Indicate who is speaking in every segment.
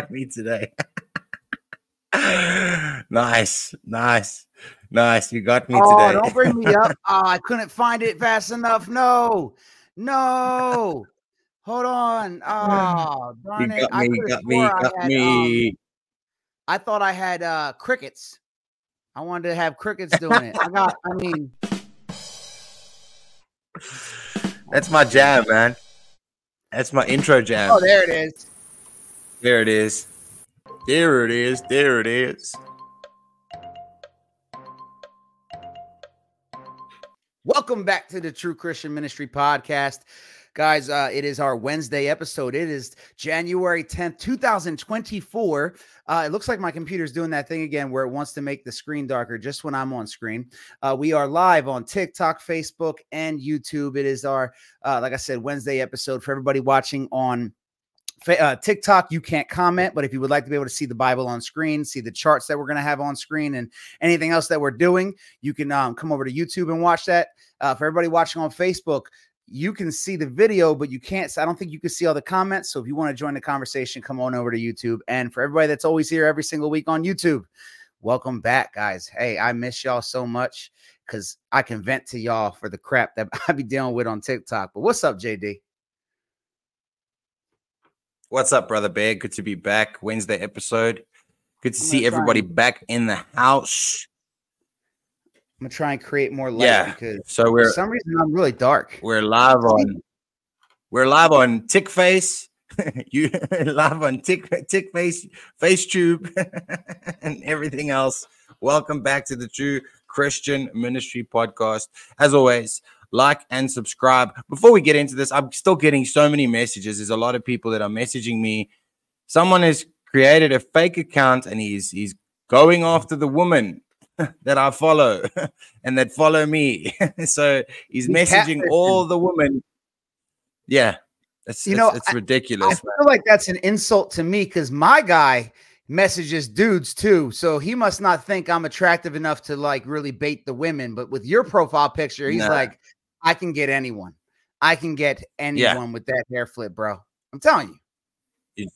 Speaker 1: got me today. nice, nice, nice. You got me
Speaker 2: Oh,
Speaker 1: today.
Speaker 2: don't bring me up. Oh, I couldn't find it fast enough. No, no. Hold on. Oh,
Speaker 1: you
Speaker 2: darn it.
Speaker 1: got
Speaker 2: I
Speaker 1: me,
Speaker 2: have
Speaker 1: got me,
Speaker 2: swore I
Speaker 1: got
Speaker 2: had, um. I thought I had uh crickets. I wanted to have crickets doing it. I got, I mean,
Speaker 1: That's my jam, man. That's my intro jam.
Speaker 2: oh, there it is.
Speaker 1: There it is. There it is. There it is.
Speaker 2: Welcome back to the True Christian Ministry Podcast. Guys, uh, it is our Wednesday episode. It is January 10th, 2024. Uh, it looks like my computer's doing that thing again where it wants to make the screen darker just when I'm on screen. Uh, we are live on TikTok, Facebook, and YouTube. It is our, uh, like I said, Wednesday episode for everybody watching on uh, TikTok, you can't comment, but if you would like to be able to see the Bible on screen, see the charts that we're going to have on screen, and anything else that we're doing, you can um, come over to YouTube and watch that. Uh, for everybody watching on Facebook, you can see the video, but you can't. I don't think you can see all the comments. So if you want to join the conversation, come on over to YouTube. And for everybody that's always here every single week on YouTube, welcome back, guys. Hey, I miss y'all so much because I can vent to y'all for the crap that I be dealing with on TikTok. But what's up, JD?
Speaker 1: What's up, brother Bear? Good to be back. Wednesday episode. Good to
Speaker 2: I'm
Speaker 1: see everybody
Speaker 2: and-
Speaker 1: back in the house.
Speaker 2: I'm gonna try and create more light
Speaker 1: Yeah.
Speaker 2: because
Speaker 1: So we're for
Speaker 2: some reason I'm really dark.
Speaker 1: we're live on we're live on TickFace. you live on Tick TickFace, FaceTube, and everything else. Welcome back to the True Christian Ministry Podcast. As always, like and subscribe. Before we get into this, I'm still getting so many messages. There's a lot of people that are messaging me. Someone has created a fake account and he's he's going after the woman that I follow and that follow me. so he's messaging all the women. Yeah. It's,
Speaker 2: You
Speaker 1: it's,
Speaker 2: know,
Speaker 1: it's
Speaker 2: I- I
Speaker 1: ridiculous.
Speaker 2: feel like that's an insult to me because my guy messages dudes too. So he must not think I'm attractive enough to like really bait the women. But with your profile picture, he's
Speaker 1: Nah.
Speaker 2: like, I can get anyone. I can get anyone with that hair flip, bro. I'm telling you.
Speaker 1: He's,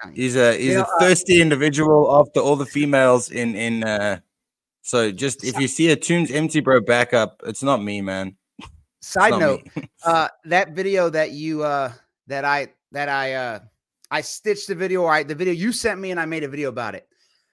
Speaker 2: telling
Speaker 1: he's a he's
Speaker 2: know,
Speaker 1: a
Speaker 2: uh,
Speaker 1: thirsty individual after all the females in in uh so just if you see a tunes empty bro back up, it's not me, man.
Speaker 2: Side note, uh that video that you uh that I that I uh I stitched the video, I the video you sent me and I made a video about it.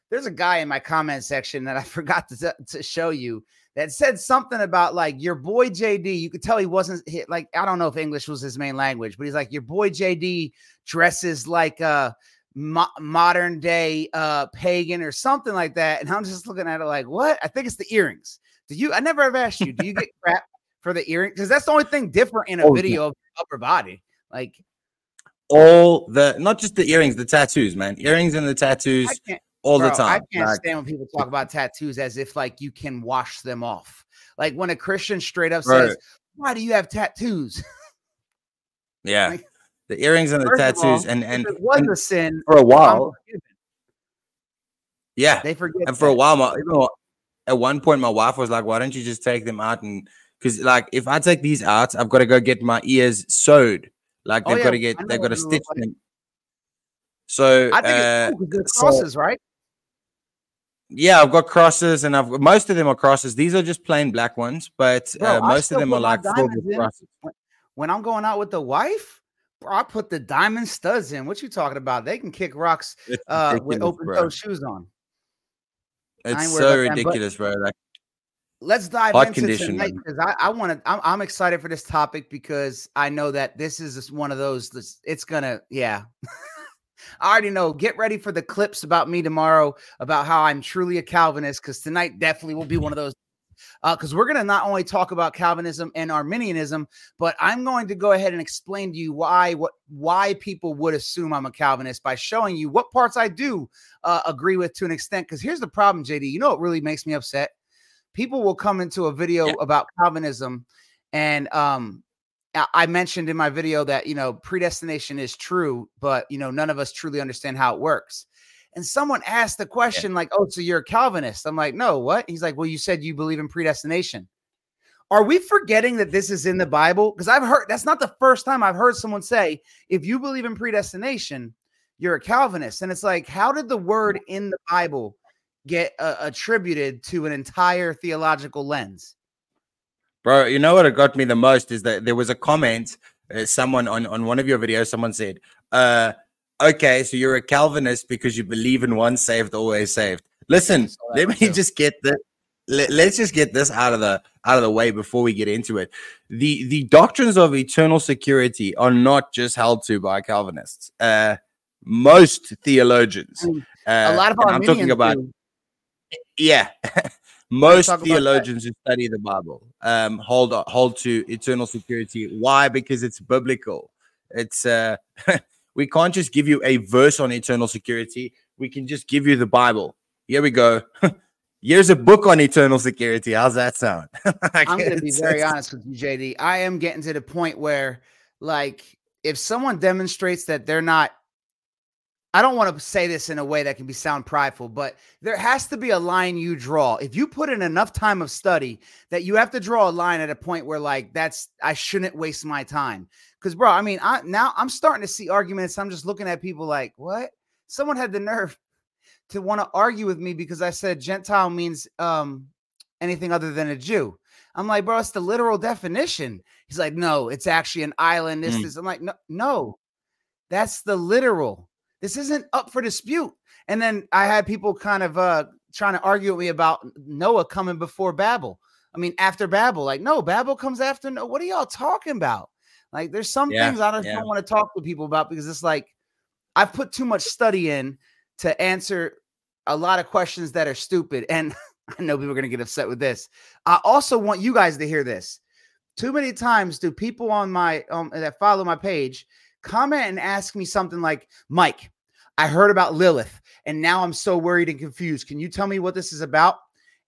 Speaker 2: There's a guy in my comment section that I forgot to, to show you that said something about like your boy JD. You could tell he wasn't hit like I don't know if English was his main language, but he's like your boy JD dresses like a mo- modern day uh pagan or something like that. And I'm just looking at it like, what? I think it's the earrings. Do you? I never have asked you. Do you get crap for the earring? Because that's the only thing different in a
Speaker 1: Oh, yeah.
Speaker 2: video of your upper body. Like
Speaker 1: all the not just the earrings, the tattoos, man. Earrings and the tattoos all
Speaker 2: bro,
Speaker 1: the time.
Speaker 2: I can't
Speaker 1: Like,
Speaker 2: stand when people talk about tattoos as if like you can wash them off. Like when a Christian straight up
Speaker 1: Bro.
Speaker 2: says, "Why do you have tattoos?"
Speaker 1: yeah.
Speaker 2: like,
Speaker 1: The earrings and the tattoos
Speaker 2: all,
Speaker 1: and and,
Speaker 2: it was
Speaker 1: and
Speaker 2: a sin,
Speaker 1: for a while, yeah.
Speaker 2: they forget.
Speaker 1: And for a while, my, even though at one point, my wife was like, "Why don't you just take them out?" And because, like, if I take these out, I've got to go get my ears sewed. Like,
Speaker 2: Oh,
Speaker 1: they've
Speaker 2: yeah,
Speaker 1: got to get, they've got to stitch them. So,
Speaker 2: I think
Speaker 1: uh,
Speaker 2: it's cool they're
Speaker 1: so-
Speaker 2: crosses, right?
Speaker 1: Yeah, I've got crosses, and I've most of them are crosses. These are just plain black ones, but
Speaker 2: Bro,
Speaker 1: uh, most of them are like
Speaker 2: diamonds
Speaker 1: with crosses.
Speaker 2: When I'm going out with the wife, bro, I put the diamond studs in. What you talking about? They can kick rocks uh, with open toe shoes on.
Speaker 1: It's so ridiculous, bro. Like,
Speaker 2: let's dive into
Speaker 1: condition,
Speaker 2: tonight because I, I want to. I'm, I'm excited for this topic because I know that this is one of those. this- It's gonna, yeah. I already know. Get ready for the clips about me tomorrow about how I'm truly a Calvinist because tonight definitely will be one of those. Because we're gonna not only talk about Calvinism and Arminianism, but I'm going to go ahead and explain to you why what why people would assume I'm a Calvinist by showing you what parts I do uh, agree with to an extent. Because here's the problem, JD. You know what really makes me upset? People will come into a video
Speaker 1: Yeah.
Speaker 2: about Calvinism, and um, I- mentioned in my video that you know predestination is true, but you know none of us truly understand how it works. And someone asked the question like, "Oh, so you're a Calvinist?" I'm like, "No, what?" He's like, "Well, you said you believe in predestination." Are we forgetting that this is in the Bible? Because I've heard that's not the first time I've heard someone say, if you believe in predestination, you're a Calvinist. And it's like, how did the word in the Bible get uh, attributed to an entire theological lens?
Speaker 1: Bro, you know what it got me the most is that there was a comment, uh, someone on, on one of your videos, someone said, uh, okay, so you're a Calvinist because you believe in one saved, always saved. Listen, let me too. just get the let, us just get this out of the out of the way before we get into it. The the doctrines of eternal security are not just held to by Calvinists. Uh, most theologians, uh,
Speaker 2: a lot of I'm talking about, do.
Speaker 1: yeah, most theologians who study the Bible um, hold hold to eternal security. Why? Because it's biblical. It's uh, we can't just give you a verse on eternal security. We can just give you the Bible. Here we go. Here's a book on eternal security. How's that sound?
Speaker 2: I'm going to be very honest with you, JD. I am getting to the point where, like, if someone demonstrates that they're not, I don't want to say this in a way that can be sound prideful, but there has to be a line you draw. If you put in enough time of study that you have to draw a line at a point where, like, that's I shouldn't waste my time. Because, bro, I mean, I now I'm starting to see arguments. I'm just looking at people like, what? Someone had the nerve to want to argue with me because I said Gentile means um, anything other than a Jew. I'm like, bro, it's the literal definition. He's like, no, it's actually an island. This, mm. this. I'm like, no, no, that's the literal. This isn't up for dispute. And then I had people kind of uh trying to argue with me about Noah coming before Babel. I mean, after Babel, like, no, Babel comes after Noah. What are y'all talking about? Like, there's some yeah, things I don't, yeah. don't want to talk to people about because it's like I've put too much study in to answer a lot of questions that are stupid. And I know people are going to get upset with this. I also want you guys to hear this. Too many times do people on my um, that follow my page comment and ask me something like, "Mike, I heard about Lilith, and now I'm so worried and confused. Can you tell me what this is about?"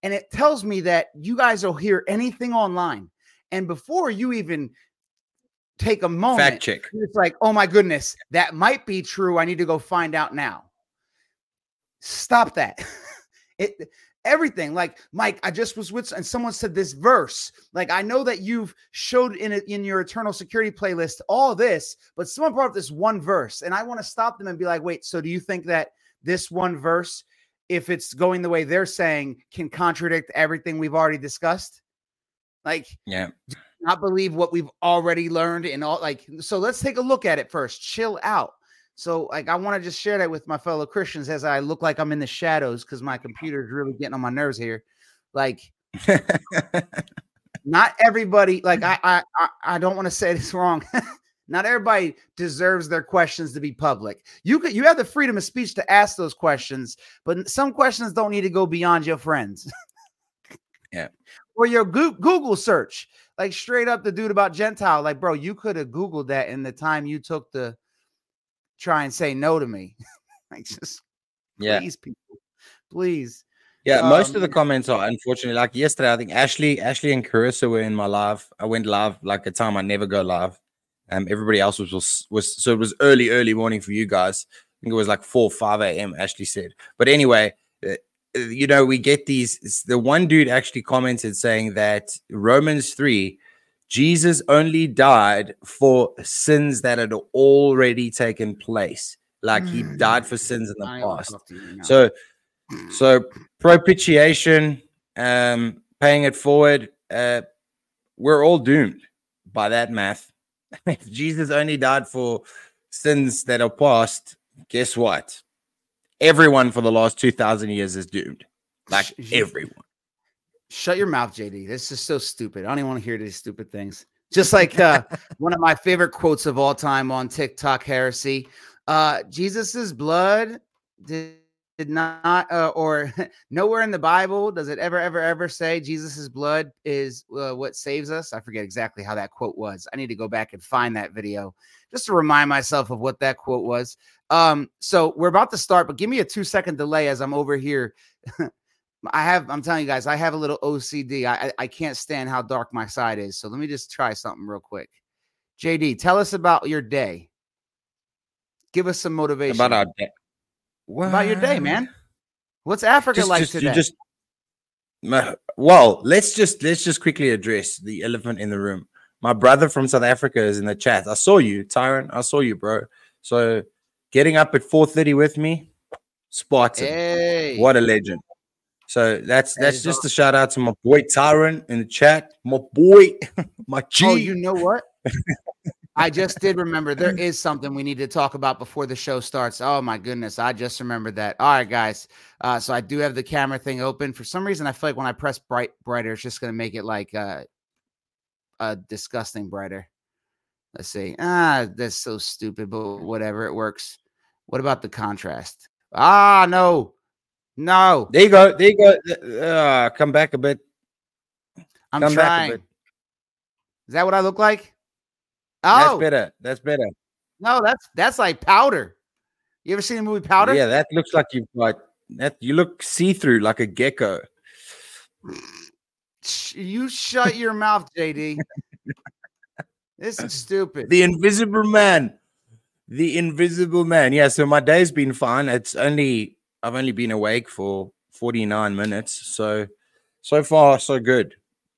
Speaker 2: And it tells me that you guys will hear anything online, and before you even take a moment,
Speaker 1: fact check.
Speaker 2: It's like, "Oh my goodness, that might be true. I need to go find out now." Stop that. it everything like Mike, I just was with and someone said this verse. Like I know that you've showed in it in your eternal security playlist all this, but someone brought up this one verse, and I want to stop them and be like, wait, so do you think that this one verse, if it's going the way they're saying, can contradict everything we've already discussed? Like,
Speaker 1: yeah,
Speaker 2: not believe what we've already learned and all like so let's take a look at it first. Chill out. So, like, I want to just share that with my fellow Christians as I look like I'm in the shadows because my computer is really getting on my nerves here. Like, not everybody, like, I, I, I don't want to say this wrong. not everybody deserves their questions to be public. You could, you have the freedom of speech to ask those questions, but some questions don't need to go beyond your friends.
Speaker 1: yeah.
Speaker 2: Or your Google search, like straight up the dude about Gentile. Like, bro, you could have Googled that in the time you took the try and say no to me. like just
Speaker 1: yeah.
Speaker 2: please, people, please.
Speaker 1: Yeah, um, most of the um, comments are unfortunately like yesterday. I think Ashley, Ashley and Carissa were in my live. I went live like a time I never go live. Um, everybody else was, was was so it was early, early morning for you guys. I think it was like four, five a.m. Ashley said. But anyway, uh, uh, you know, we get these. The one dude actually commented saying that Romans three Jesus only died for sins that had already taken place. Like he mm. died for sins in the past. So, so propitiation, um, paying it forward, uh, we're all doomed by that math. if Jesus only died for sins that are past, guess what? Everyone for the last 2,000 years is doomed. Like everyone.
Speaker 2: Shut your mouth, JD. This is so stupid. I don't even want to hear these stupid things. Just like uh, one of my favorite quotes of all time on TikTok heresy. Uh, Jesus's blood did, did not, uh, or nowhere in the Bible does it ever, ever, ever say Jesus's blood is uh, what saves us. I forget exactly how that quote was. I need to go back and find that video just to remind myself of what that quote was. Um, so we're about to start, but give me a two second delay as I'm over here I have, I'm telling you guys, I have a little OCD. I, I can't stand how dark my side is. So let me just try something real quick. JD, tell us about your day. Give us some motivation.
Speaker 1: About our day.
Speaker 2: What? About your day, man. What's Africa just, like
Speaker 1: just,
Speaker 2: today?
Speaker 1: Just, well, let's just let's just quickly address the elephant in the room. My brother from South Africa is in the chat. I saw you, Tyron. I saw you, bro. So getting up at 4:30 with me. Spartan.
Speaker 2: Hey.
Speaker 1: What a legend. So that's that's just a shout out to my boy Tyron in the chat. My boy, my G.
Speaker 2: Oh, you know what? I just did remember there is something we need to talk about before the show starts. Oh my goodness, I just remembered that. All right, guys. Uh, so I do have the camera thing open. For some reason, I feel like when I press bright brighter, it's just gonna make it like uh, uh disgusting brighter. Let's see. Ah, that's so stupid, but whatever, it works. What about the contrast? Ah, no, no.
Speaker 1: there you go. There you go. Uh, come back a bit.
Speaker 2: I'm
Speaker 1: come
Speaker 2: trying.
Speaker 1: bit.
Speaker 2: Is that what I look like? Oh, That's
Speaker 1: better. That's better.
Speaker 2: no, that's that's like powder. You ever seen the movie Powder?
Speaker 1: Yeah, that looks like you've got that. You look see through like a gecko.
Speaker 2: You shut your mouth, JD. this is stupid.
Speaker 1: The invisible man. The invisible man. Yeah, so my day's been fine. It's only I've only been awake for 49 minutes. So so far so good.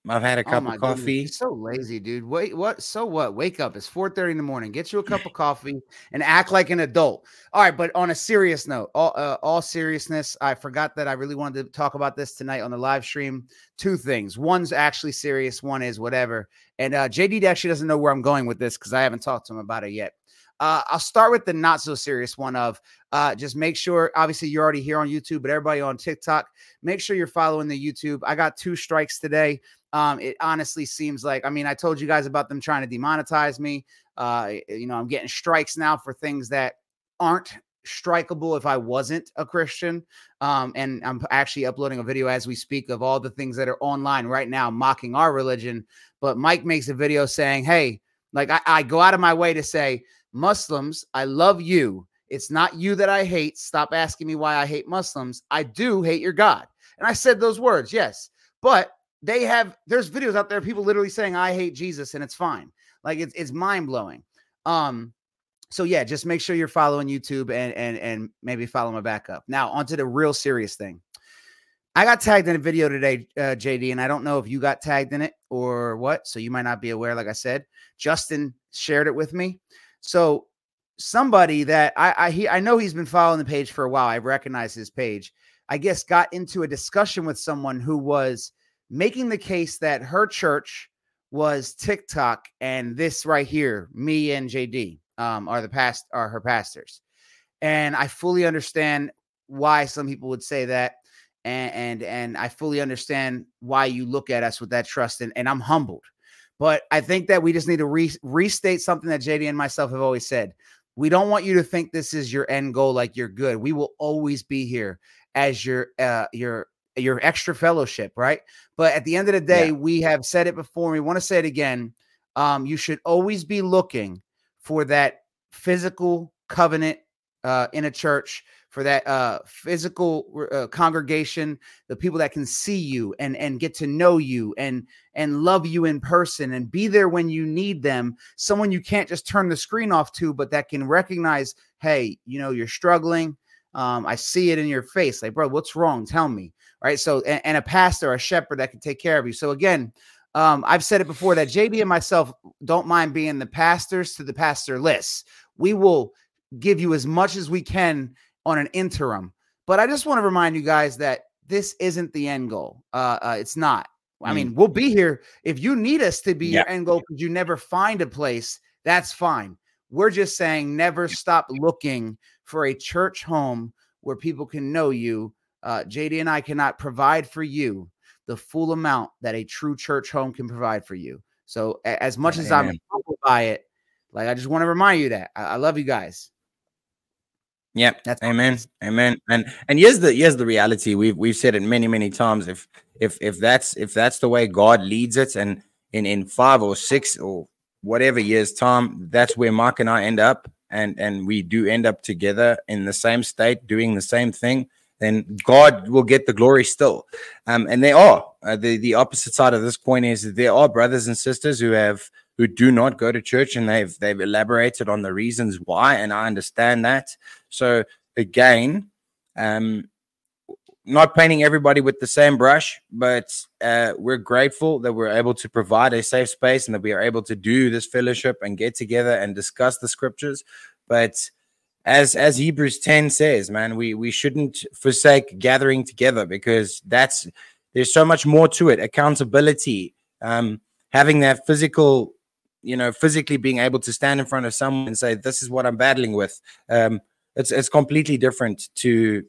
Speaker 1: I've had a
Speaker 2: Oh
Speaker 1: cup
Speaker 2: my
Speaker 1: of coffee.
Speaker 2: So lazy, dude. Wait, what? So what? Wake up. It's 4:30 in the morning. Get you a cup of coffee and act like an adult. All right, but on a serious note, all uh, all seriousness, I forgot that I really wanted to talk about this tonight on the live stream. Two things. One's actually serious. One is whatever. And uh, JD actually doesn't know where I'm going with this because I haven't talked to him about it yet. Uh, I'll start with the not so serious one of uh, just make sure. Obviously, you're already here on YouTube, but everybody on TikTok, make sure you're following the YouTube. I got two strikes today. Um, it honestly seems like I mean, I told you guys about them trying to demonetize me. Uh, you know, I'm getting strikes now for things that aren't strikeable if I wasn't a Christian. Um, and I'm actually uploading a video as we speak of all the things that are online right now mocking our religion. But Mike makes a video saying, Hey, like I, I go out of my way to say, Muslims, I love you. It's not you that I hate. Stop asking me why I hate Muslims. I do hate your God. And I said those words, yes. But they have there's videos out there people literally saying I hate Jesus and it's fine. Like it's it's mind blowing. Um so yeah, just make sure you're following YouTube and and and maybe follow my backup. Now onto the real serious thing. I got tagged in a video today, uh, JD, and I don't know if you got tagged in it or what. So you might not be aware. Like I said, Justin shared it with me. So somebody that I I, he, I know he's been following the page for a while. I recognize his page. I guess got into a discussion with someone who was making the case that her church was TikTok and this right here, me and JD, um, are the past are her pastors. And I fully understand why some people would say that. And and and I fully understand why you look at us with that trust, and, and I'm humbled. But I think that we just need to re- restate something that JD and myself have always said. We don't want you to think this is your end goal, like you're good. We will always be here as your uh your your extra fellowship, right? But at the end of the day,
Speaker 1: Yeah.
Speaker 2: we have said it before. We want to say it again. Um, you should always be looking for that physical covenant uh, in a church, for that uh, physical uh, congregation, the people that can see you and and get to know you and and love you in person and be there when you need them. Someone you can't just turn the screen off to, but that can recognize, hey, you know, you're struggling. Um, I see it in your face. Like, bro, what's wrong? Tell me right? So, and, and a pastor, a shepherd that can take care of you. So, again, um, I've said it before that JD and myself don't mind being the pastors to the pastor list. We will give you as much as we can on an interim. But I just want to remind you guys that this isn't the end goal. Uh, uh, it's not. I
Speaker 1: Mm.
Speaker 2: mean, we'll be here if you need us to be
Speaker 1: Yeah.
Speaker 2: your end goal because you never find a place. That's fine. We're just saying never stop looking for a church home where people can know you uh, JD and I cannot provide for you the full amount that a true church home can provide for you. So, as much as I'm humbled by it, like I just want to remind you that I, I love you guys.
Speaker 1: Yeah,
Speaker 2: That's
Speaker 1: amen, amen. And and here's the here's the reality. We've we've said it many many times. If if if that's if that's the way God leads it, and in in five or six or whatever years time, that's where Mark and I end up, and and we do end up together in the same state, doing the same thing. Then God will get the glory still. Um, and there are uh, the the opposite side of this coin is that there are brothers and sisters who have who do not go to church, and they've they've elaborated on the reasons why, and I understand that. So again, um, not painting everybody with the same brush, but uh, we're grateful that we're able to provide a safe space and that we are able to do this fellowship and get together and discuss the scriptures. But
Speaker 3: as as Hebrews 10 says, man, we we shouldn't forsake gathering together because that's there's so much more to it. Accountability, um, having that physical, you know, physically being able to stand in front of someone and say, "This is what I'm battling with." Um, it's it's completely different to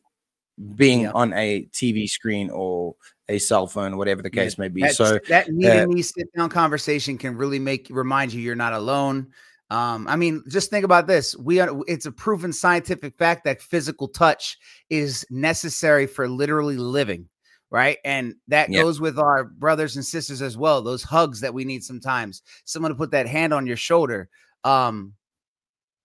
Speaker 3: being yeah. on a TV screen or a cell phone, whatever the case yeah, may be. So
Speaker 2: that meeting, uh, sit down conversation can really make remind you you're not alone. Um, I mean, just think about this. We are, it's a proven scientific fact that physical touch is necessary for literally living, right? And that goes with our brothers and sisters as well. Those hugs that we need sometimes, someone to put that hand on your shoulder. Um,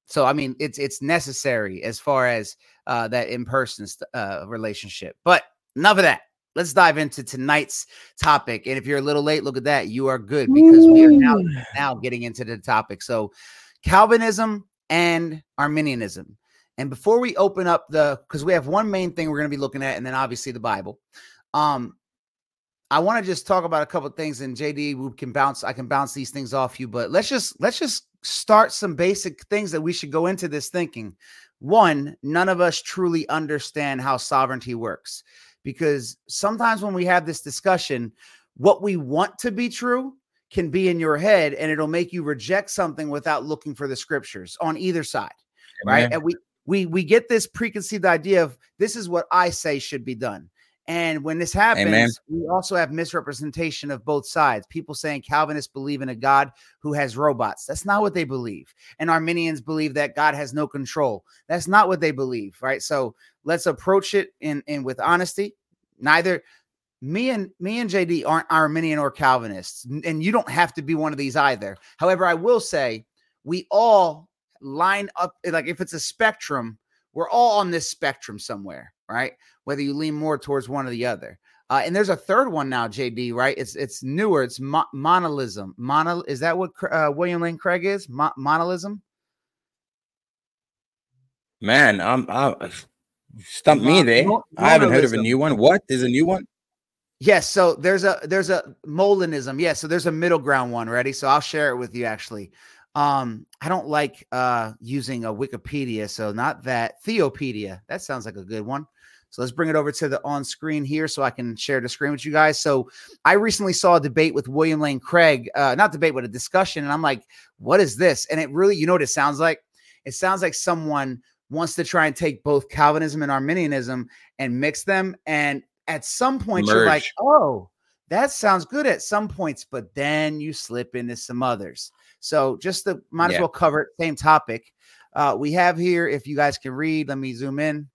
Speaker 2: so I mean, it's it's necessary as far as uh, that in person uh, relationship. But enough of that. Let's dive into tonight's topic. And if you're a little late, look at that. You are good because we are now now getting into the topic. So Calvinism and Arminianism. And before we open up the, because we have one main thing we're going to be looking at, and then obviously the Bible. Um, I want to just talk about a couple things, and JD, we can bounce. I can bounce these things off you, but let's just let's just start some basic things that we should go into this thinking. One, none of us truly understand how sovereignty works because sometimes when we have this discussion, what we want to be true can be in your head and it'll make you reject something without looking for the scriptures on either side Amen. right and we we we get this preconceived idea of this is what i say should be done and when this happens Amen. we also have misrepresentation of both sides. People saying calvinists believe in a god who has robots. That's not what they believe. And arminians believe that god has no control. That's not what they believe right? So let's approach it in in with honesty. Neither me and me and JD aren't Arminian or Calvinists, and you don't have to be one of these either. However, I will say we all line up like if it's a spectrum, we're all on this spectrum somewhere, right? Whether you lean more towards one or the other. Uh, and there's a third one now, JD. Right? It's it's newer. It's mo- monolism. Mono is that what uh, William Lane Craig is? Mo- monolism.
Speaker 3: Man, I'm I stump me there. I haven't heard of a new one. What? There's a new one.
Speaker 2: Yes, so there's a there's a Molinism. Yes, so there's a middle ground one. Ready? So I'll share it with you. Actually, um, I don't like uh using a Wikipedia, so not that Theopedia. That sounds like a good one. So let's bring it over to the on screen here so I can share the screen with you guys. So I recently saw a debate with William Lane Craig, uh, not debate, but a discussion. And I'm like, what is this? And it really, you know what it sounds like? It sounds like someone wants to try and take both Calvinism and Arminianism and mix them. And at some point Merge. you're like, oh, that sounds good at some points, but then you slip into some others. So just the might yeah. as well cover it, same topic. Uh, we have here, if you guys can read, let me zoom in.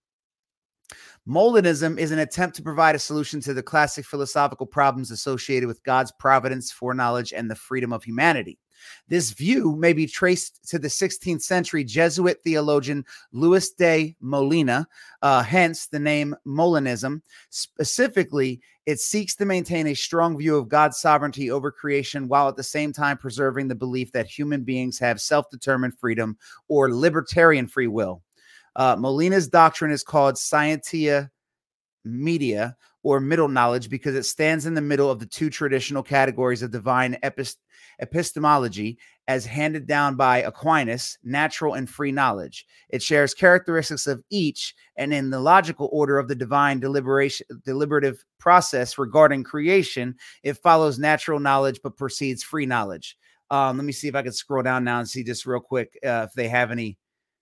Speaker 2: Molinism is an attempt to provide a solution to the classic philosophical problems associated with God's providence, foreknowledge, and the freedom of humanity. This view may be traced to the 16th century Jesuit theologian Louis de Molina, uh, hence the name Molinism. Specifically, it seeks to maintain a strong view of God's sovereignty over creation while at the same time preserving the belief that human beings have self determined freedom or libertarian free will. Uh, Molina's doctrine is called Scientia Media or middle knowledge because it stands in the middle of the two traditional categories of divine epist- epistemology as handed down by Aquinas, natural and free knowledge. It shares characteristics of each, and in the logical order of the divine deliberation, deliberative process regarding creation, it follows natural knowledge but precedes free knowledge. Um, let me see if I can scroll down now and see just real quick uh, if they have any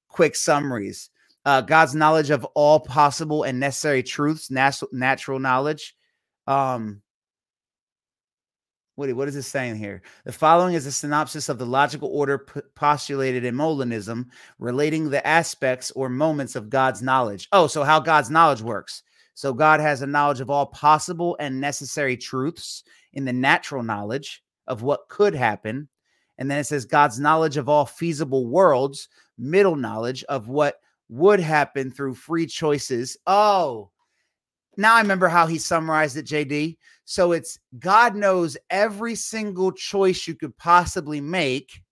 Speaker 2: quick summaries. Uh, God's knowledge of all possible and necessary truths, natural, natural knowledge. Um, what, what is it saying here? The following is a synopsis of the logical order p- postulated in Molinism, relating the aspects or moments of God's knowledge. Oh, so how God's knowledge works. So God has a knowledge of all possible and necessary truths in the natural knowledge of what could happen. And then it says God's knowledge of all feasible worlds, middle knowledge of what would happen through free choices. Oh, now I remember how he summarized it, JD. So it's God knows every single choice you could possibly make.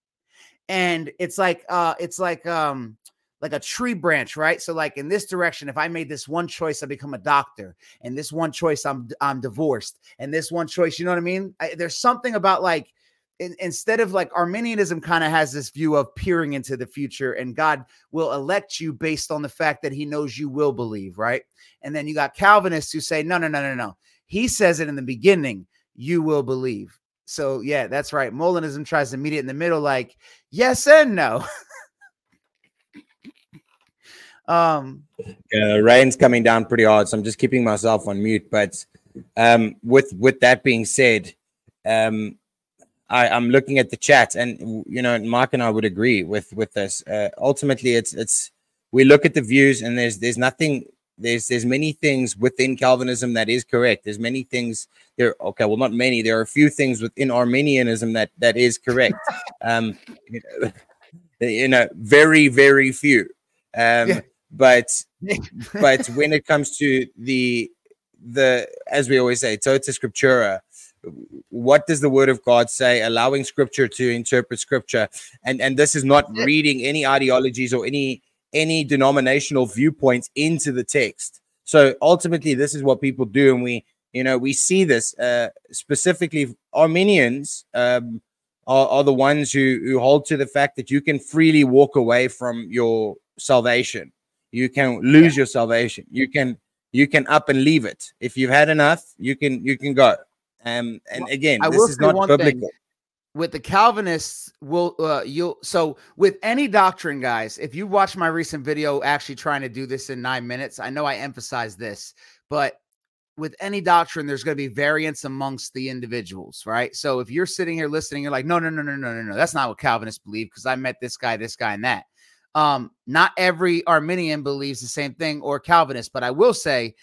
Speaker 2: And it's like uh it's like um like a tree branch, right? So like in this direction, if I made this one choice, I become a doctor, and this one choice, I'm I'm divorced, and this one choice, you know what I mean? I, there's something about like in, instead of like Arminianism kind of has this view of peering into the future and God will elect you based on the fact that he knows you will believe, right? And then you got Calvinists who say, no, no, no, no, no. He says it in the beginning, you will believe. So yeah, that's right. Molinism tries to meet it in the middle, like yes and no.
Speaker 1: um uh, rain's coming down pretty hard, so I'm just keeping myself on mute. But um with with that being said, um I, I'm looking at the chat, and you know, Mark and I would agree with with this. Uh, ultimately, it's it's we look at the views, and there's there's nothing. There's there's many things within Calvinism that is correct. There's many things there. Okay, well, not many. There are a few things within Arminianism that that is correct. um, you know, very very few. Um, yeah. but but when it comes to the the as we always say, tota scriptura, what does the word of god say? Allowing scripture to interpret scripture. And and this is not reading any ideologies or any any denominational viewpoints into the text. So ultimately this is what people do. And we you know we see this uh specifically arminians um are, are the ones who who hold to the fact that you can freely walk away from your salvation. You can lose yeah. your salvation. You can you can up and leave it. If you've had enough you can you can go um, and well, again, I this is not biblical. Thing.
Speaker 2: With the Calvinists, will uh, you'll so with any doctrine, guys. If you watch my recent video, actually trying to do this in nine minutes, I know I emphasize this, but with any doctrine, there's going to be variance amongst the individuals, right? So if you're sitting here listening, you're like, no, no, no, no, no, no, no, that's not what Calvinists believe because I met this guy, this guy, and that. Um, not every Arminian believes the same thing or Calvinist, but I will say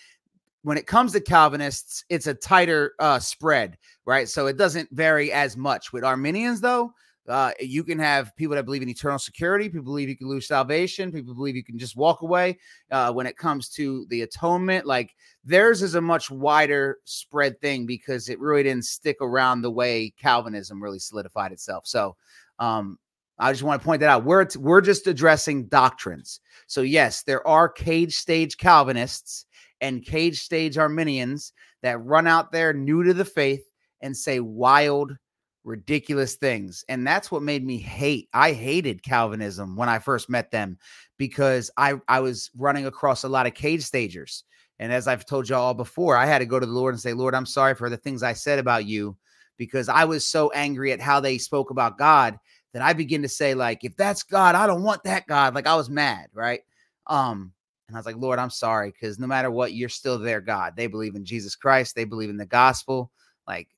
Speaker 2: when it comes to Calvinists, it's a tighter uh, spread, right? So it doesn't vary as much. With Arminians, though, uh, you can have people that believe in eternal security, people believe you can lose salvation, people believe you can just walk away. Uh, when it comes to the atonement, like theirs is a much wider spread thing because it really didn't stick around the way Calvinism really solidified itself. So, um, I just want to point that out. We're we're just addressing doctrines. So yes, there are cage stage Calvinists and cage stage Arminians that run out there new to the faith and say wild, ridiculous things. And that's what made me hate. I hated Calvinism when I first met them because I, I was running across a lot of cage stagers. And as I've told y'all before, I had to go to the Lord and say, Lord, I'm sorry for the things I said about you because I was so angry at how they spoke about God that I begin to say, like, if that's God, I don't want that God. Like I was mad, right? Um, and I was like, Lord, I'm sorry, because no matter what, you're still their God. They believe in Jesus Christ, they believe in the gospel. Like,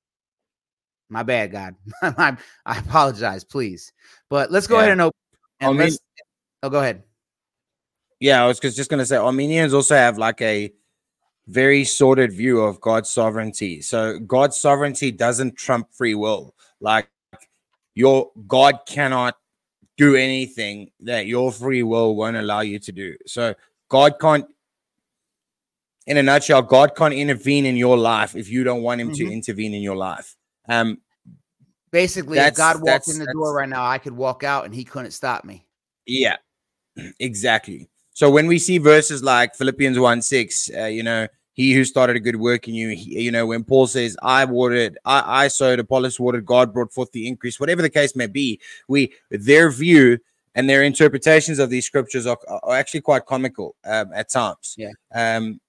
Speaker 2: my bad, God. I, I apologize, please. But let's go yeah. ahead and open. And oh, go ahead.
Speaker 1: Yeah, I was just going to say Arminians also have like a very sordid view of God's sovereignty. So God's sovereignty doesn't trump free will. Like your God cannot do anything that your free will won't allow you to do. So God can't, in a nutshell, God can't intervene in your life if you don't want Him mm-hmm. to intervene in your life. Um,
Speaker 2: basically, if God walked in the door right now, I could walk out and He couldn't stop me.
Speaker 1: Yeah, exactly. So when we see verses like Philippians 1 6, uh, you know, he who started a good work in you, he, you know, when Paul says, I watered, I, I sowed, Apollos watered, God brought forth the increase, whatever the case may be, we, their view and their interpretations of these scriptures are, are actually quite comical um, at times.
Speaker 2: Yeah.
Speaker 1: Um,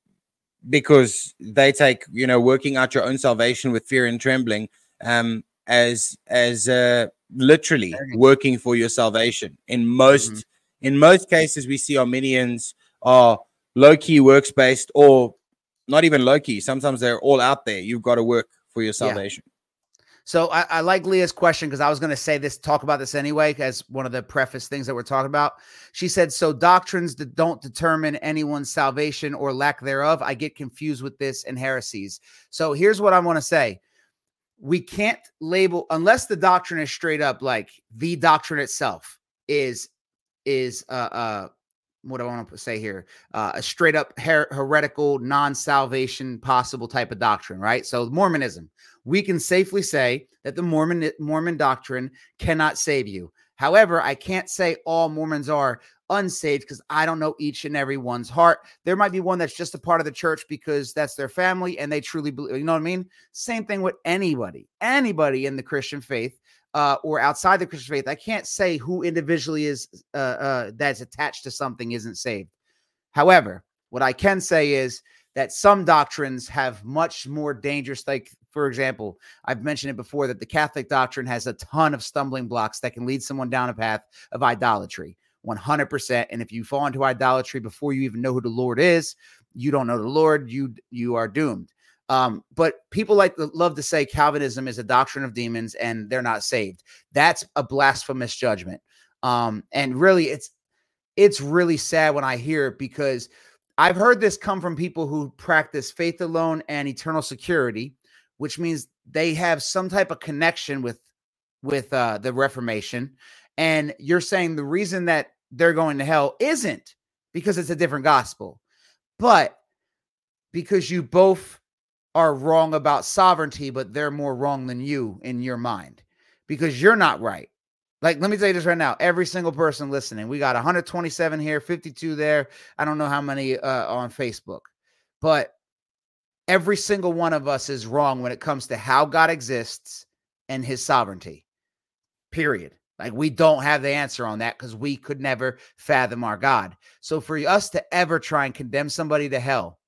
Speaker 1: because they take you know working out your own salvation with fear and trembling um, as as uh, literally working for your salvation. In most mm-hmm. in most cases, we see Arminians are low key works based or not even low key. Sometimes they're all out there. You've got to work for your salvation.
Speaker 2: So I, I like Leah's question because I was going to say this, talk about this anyway, as one of the preface things that we're talking about. She said, "So doctrines that don't determine anyone's salvation or lack thereof, I get confused with this and heresies." So here's what I want to say: We can't label unless the doctrine is straight up like the doctrine itself is is uh uh what I want to say here? Uh, a straight up her- heretical, non salvation possible type of doctrine, right? So, Mormonism, we can safely say that the Mormon Mormon doctrine cannot save you. However, I can't say all Mormons are unsaved because I don't know each and every one's heart. There might be one that's just a part of the church because that's their family and they truly believe, you know what I mean? Same thing with anybody, anybody in the Christian faith uh, or outside the Christian faith. I can't say who individually is uh, uh, that's attached to something isn't saved. However, what I can say is that some doctrines have much more dangerous, like for example, I've mentioned it before that the Catholic doctrine has a ton of stumbling blocks that can lead someone down a path of idolatry. 100% and if you fall into idolatry before you even know who the lord is you don't know the lord you you are doomed um, but people like love to say calvinism is a doctrine of demons and they're not saved that's a blasphemous judgment um, and really it's it's really sad when i hear it because i've heard this come from people who practice faith alone and eternal security which means they have some type of connection with with uh, the Reformation. And you're saying the reason that they're going to hell isn't because it's a different gospel, but because you both are wrong about sovereignty, but they're more wrong than you in your mind because you're not right. Like, let me tell you this right now. Every single person listening, we got 127 here, 52 there. I don't know how many uh, on Facebook, but every single one of us is wrong when it comes to how God exists and his sovereignty. Period. Like we don't have the answer on that because we could never fathom our God. So for us to ever try and condemn somebody to hell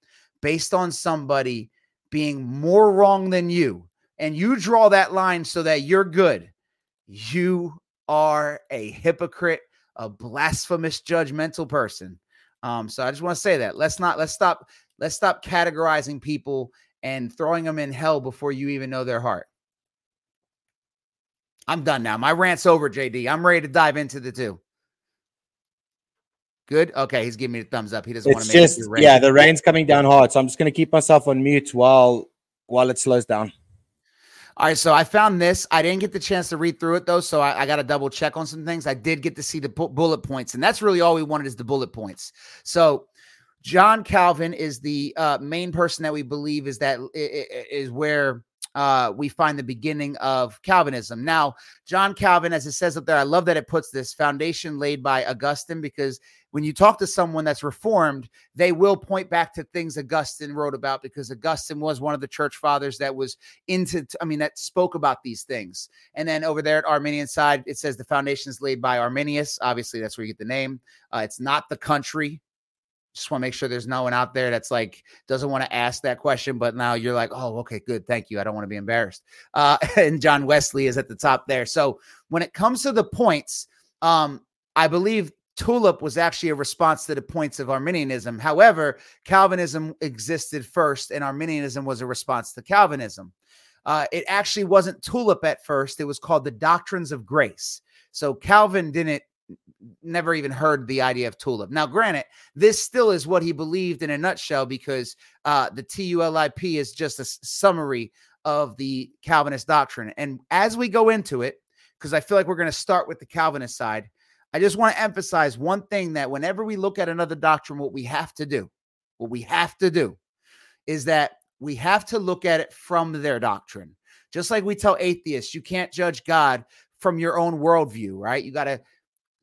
Speaker 2: based on somebody being more wrong than you, and you draw that line so that you're good, you are a hypocrite, a blasphemous, judgmental person. Um, so I just want to say that. Let's not let's stop Let's stop categorizing people and throwing them in hell before you even know their heart. I'm done now. My rant's over, JD. I'm ready to dive into the two. Good. Okay, he's giving me the thumbs up. He doesn't want to
Speaker 1: make just, it Yeah, the rain's coming down hard, so I'm just going to keep myself on mute while while it slows down.
Speaker 2: All right, so I found this. I didn't get the chance to read through it though, so I, I got to double check on some things. I did get to see the bu- bullet points, and that's really all we wanted is the bullet points. So John Calvin is the uh, main person that we believe is that is where uh, we find the beginning of Calvinism. Now, John Calvin, as it says up there, I love that it puts this foundation laid by Augustine because when you talk to someone that's reformed, they will point back to things Augustine wrote about because Augustine was one of the church fathers that was into, I mean, that spoke about these things. And then over there at Arminian side, it says the foundation is laid by Arminius. Obviously, that's where you get the name. Uh, it's not the country just want to make sure there's no one out there that's like doesn't want to ask that question, but now you're like, oh, okay, good, thank you. I don't want to be embarrassed. Uh, and John Wesley is at the top there. So when it comes to the points, um, I believe Tulip was actually a response to the points of Arminianism. However, Calvinism existed first, and Arminianism was a response to Calvinism. Uh, it actually wasn't Tulip at first; it was called the Doctrines of Grace. So Calvin didn't never even heard the idea of tulip. Now, granted, this still is what he believed in a nutshell because uh, the TULIP is just a summary of the Calvinist doctrine. And as we go into it, because I feel like we're going to start with the Calvinist side, I just want to emphasize one thing that whenever we look at another doctrine, what we have to do, what we have to do is that we have to look at it from their doctrine. Just like we tell atheists, you can't judge God from your own worldview, right? You got to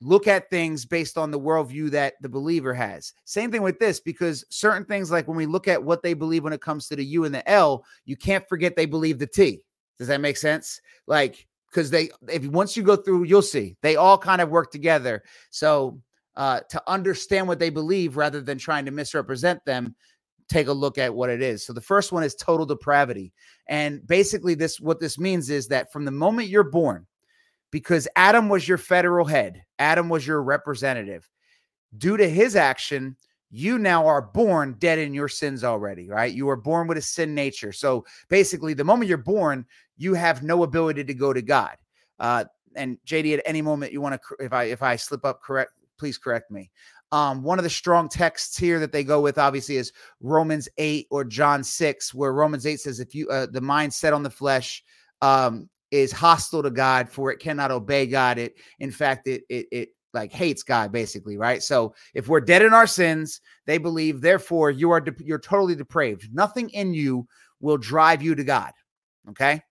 Speaker 2: look at things based on the worldview that the believer has. Same thing with this, because certain things, like when we look at what they believe when it comes to the U and the L, you can't forget they believe the T. Does that make sense? Like, because they, if once you go through, you'll see they all kind of work together. So, uh, to understand what they believe rather than trying to misrepresent them, take a look at what it is. So the first one is total depravity. And basically this what this means is that from the moment you're born, because Adam was your federal head, Adam was your representative. Due to his action, you now are born dead in your sins already, right? You are born with a sin nature. So basically, the moment you're born, you have no ability to go to God. Uh, and JD, at any moment you want to, if I if I slip up, correct, please correct me. Um, one of the strong texts here that they go with, obviously, is Romans eight or John six, where Romans eight says, "If you uh, the mind set on the flesh, um, is hostile to God, for it cannot obey God. It, in fact, it it it like hates God, basically, right? So if we're dead in our sins, they believe, therefore, you are de- you're totally depraved. Nothing in you will drive you to God. Okay,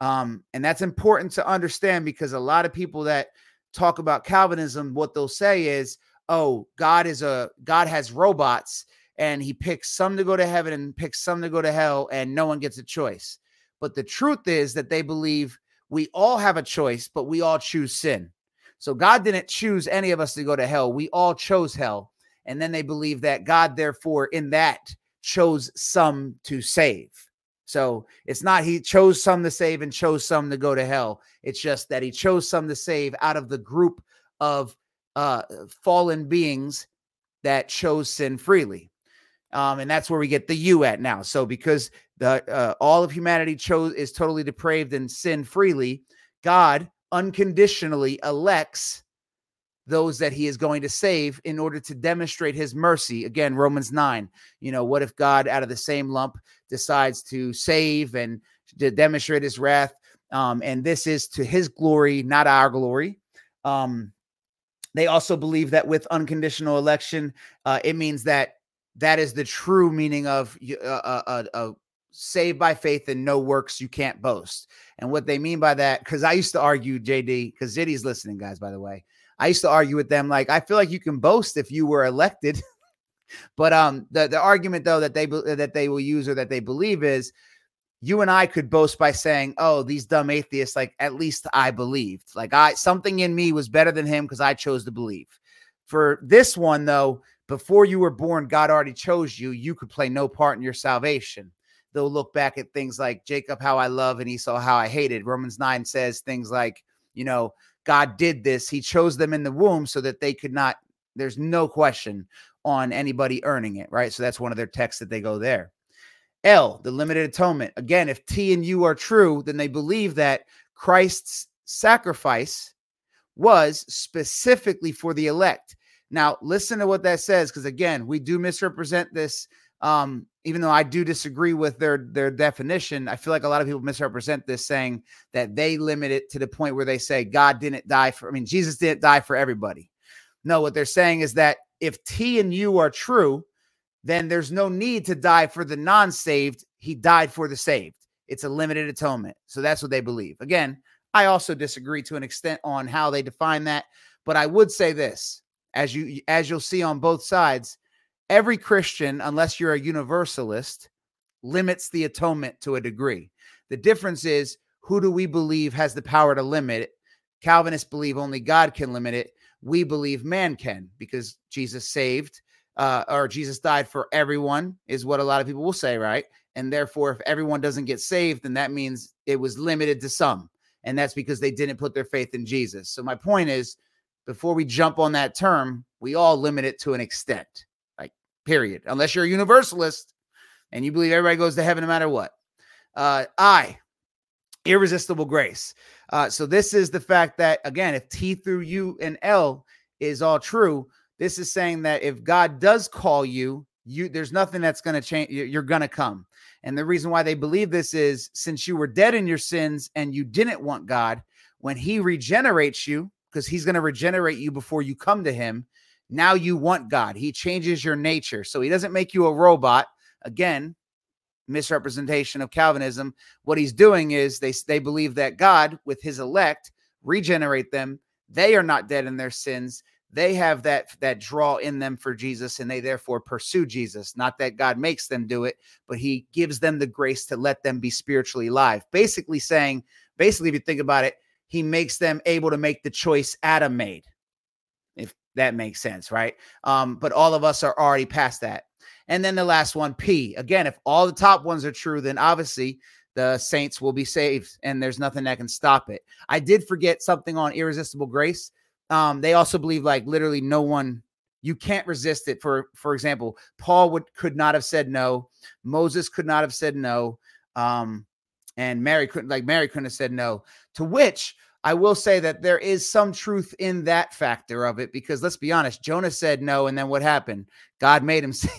Speaker 2: um, and that's important to understand because a lot of people that talk about Calvinism, what they'll say is, oh, God is a God has robots and he picks some to go to heaven and picks some to go to hell, and no one gets a choice. But the truth is that they believe we all have a choice, but we all choose sin. So God didn't choose any of us to go to hell. We all chose hell. And then they believe that God, therefore, in that chose some to save. So it's not he chose some to save and chose some to go to hell. It's just that he chose some to save out of the group of uh, fallen beings that chose sin freely. Um, and that's where we get the you at now. So because the uh, all of humanity chose is totally depraved and sin freely, God unconditionally elects those that he is going to save in order to demonstrate his mercy. Again, Romans 9. You know, what if God out of the same lump decides to save and to demonstrate his wrath? Um, and this is to his glory, not our glory. Um, they also believe that with unconditional election, uh, it means that that is the true meaning of uh, uh, uh, uh, saved by faith and no works you can't boast. And what they mean by that, because I used to argue, JD, because Ziddy's listening, guys, by the way. I used to argue with them like I feel like you can boast if you were elected. but um the, the argument though that they that they will use or that they believe is you and I could boast by saying, "Oh, these dumb atheists like at least I believed. Like I something in me was better than him because I chose to believe." For this one though, before you were born, God already chose you. You could play no part in your salvation. They'll look back at things like Jacob, how I love, and Esau, how I hated. Romans 9 says things like, you know, God did this. He chose them in the womb so that they could not, there's no question on anybody earning it, right? So that's one of their texts that they go there. L, the limited atonement. Again, if T and U are true, then they believe that Christ's sacrifice was specifically for the elect. Now, listen to what that says, because again, we do misrepresent this. Um, even though I do disagree with their their definition, I feel like a lot of people misrepresent this, saying that they limit it to the point where they say God didn't die for. I mean, Jesus didn't die for everybody. No, what they're saying is that if T and U are true, then there's no need to die for the non-saved. He died for the saved. It's a limited atonement. So that's what they believe. Again, I also disagree to an extent on how they define that, but I would say this as you as you'll see on both sides, every Christian, unless you're a universalist, limits the atonement to a degree. The difference is who do we believe has the power to limit it? Calvinists believe only God can limit it. We believe man can because Jesus saved uh, or Jesus died for everyone, is what a lot of people will say, right? And therefore, if everyone doesn't get saved, then that means it was limited to some. And that's because they didn't put their faith in Jesus. So, my point is before we jump on that term, we all limit it to an extent, like period. Unless you're a universalist and you believe everybody goes to heaven no matter what. Uh, I, irresistible grace. Uh, so this is the fact that again, if T through U and L is all true, this is saying that if God does call you, you there's nothing that's going to change. You're going to come. And the reason why they believe this is since you were dead in your sins and you didn't want God, when He regenerates you, because he's going to regenerate you before you come to him. Now you want God. He changes your nature. So he doesn't make you a robot. Again, misrepresentation of Calvinism. What he's doing is they, they believe that God, with his elect, regenerate them. They are not dead in their sins. They have that that draw in them for Jesus and they therefore pursue Jesus. Not that God makes them do it, but he gives them the grace to let them be spiritually alive. Basically saying, basically if you think about it, he makes them able to make the choice Adam made, if that makes sense, right? Um, but all of us are already past that. And then the last one, P. Again, if all the top ones are true, then obviously the saints will be saved and there's nothing that can stop it. I did forget something on irresistible grace. Um, they also believe like literally no one you can't resist it. For for example, Paul would could not have said no, Moses could not have said no. Um, and Mary couldn't like Mary couldn't have said no. To which I will say that there is some truth in that factor of it because let's be honest, Jonah said no, and then what happened? God made him say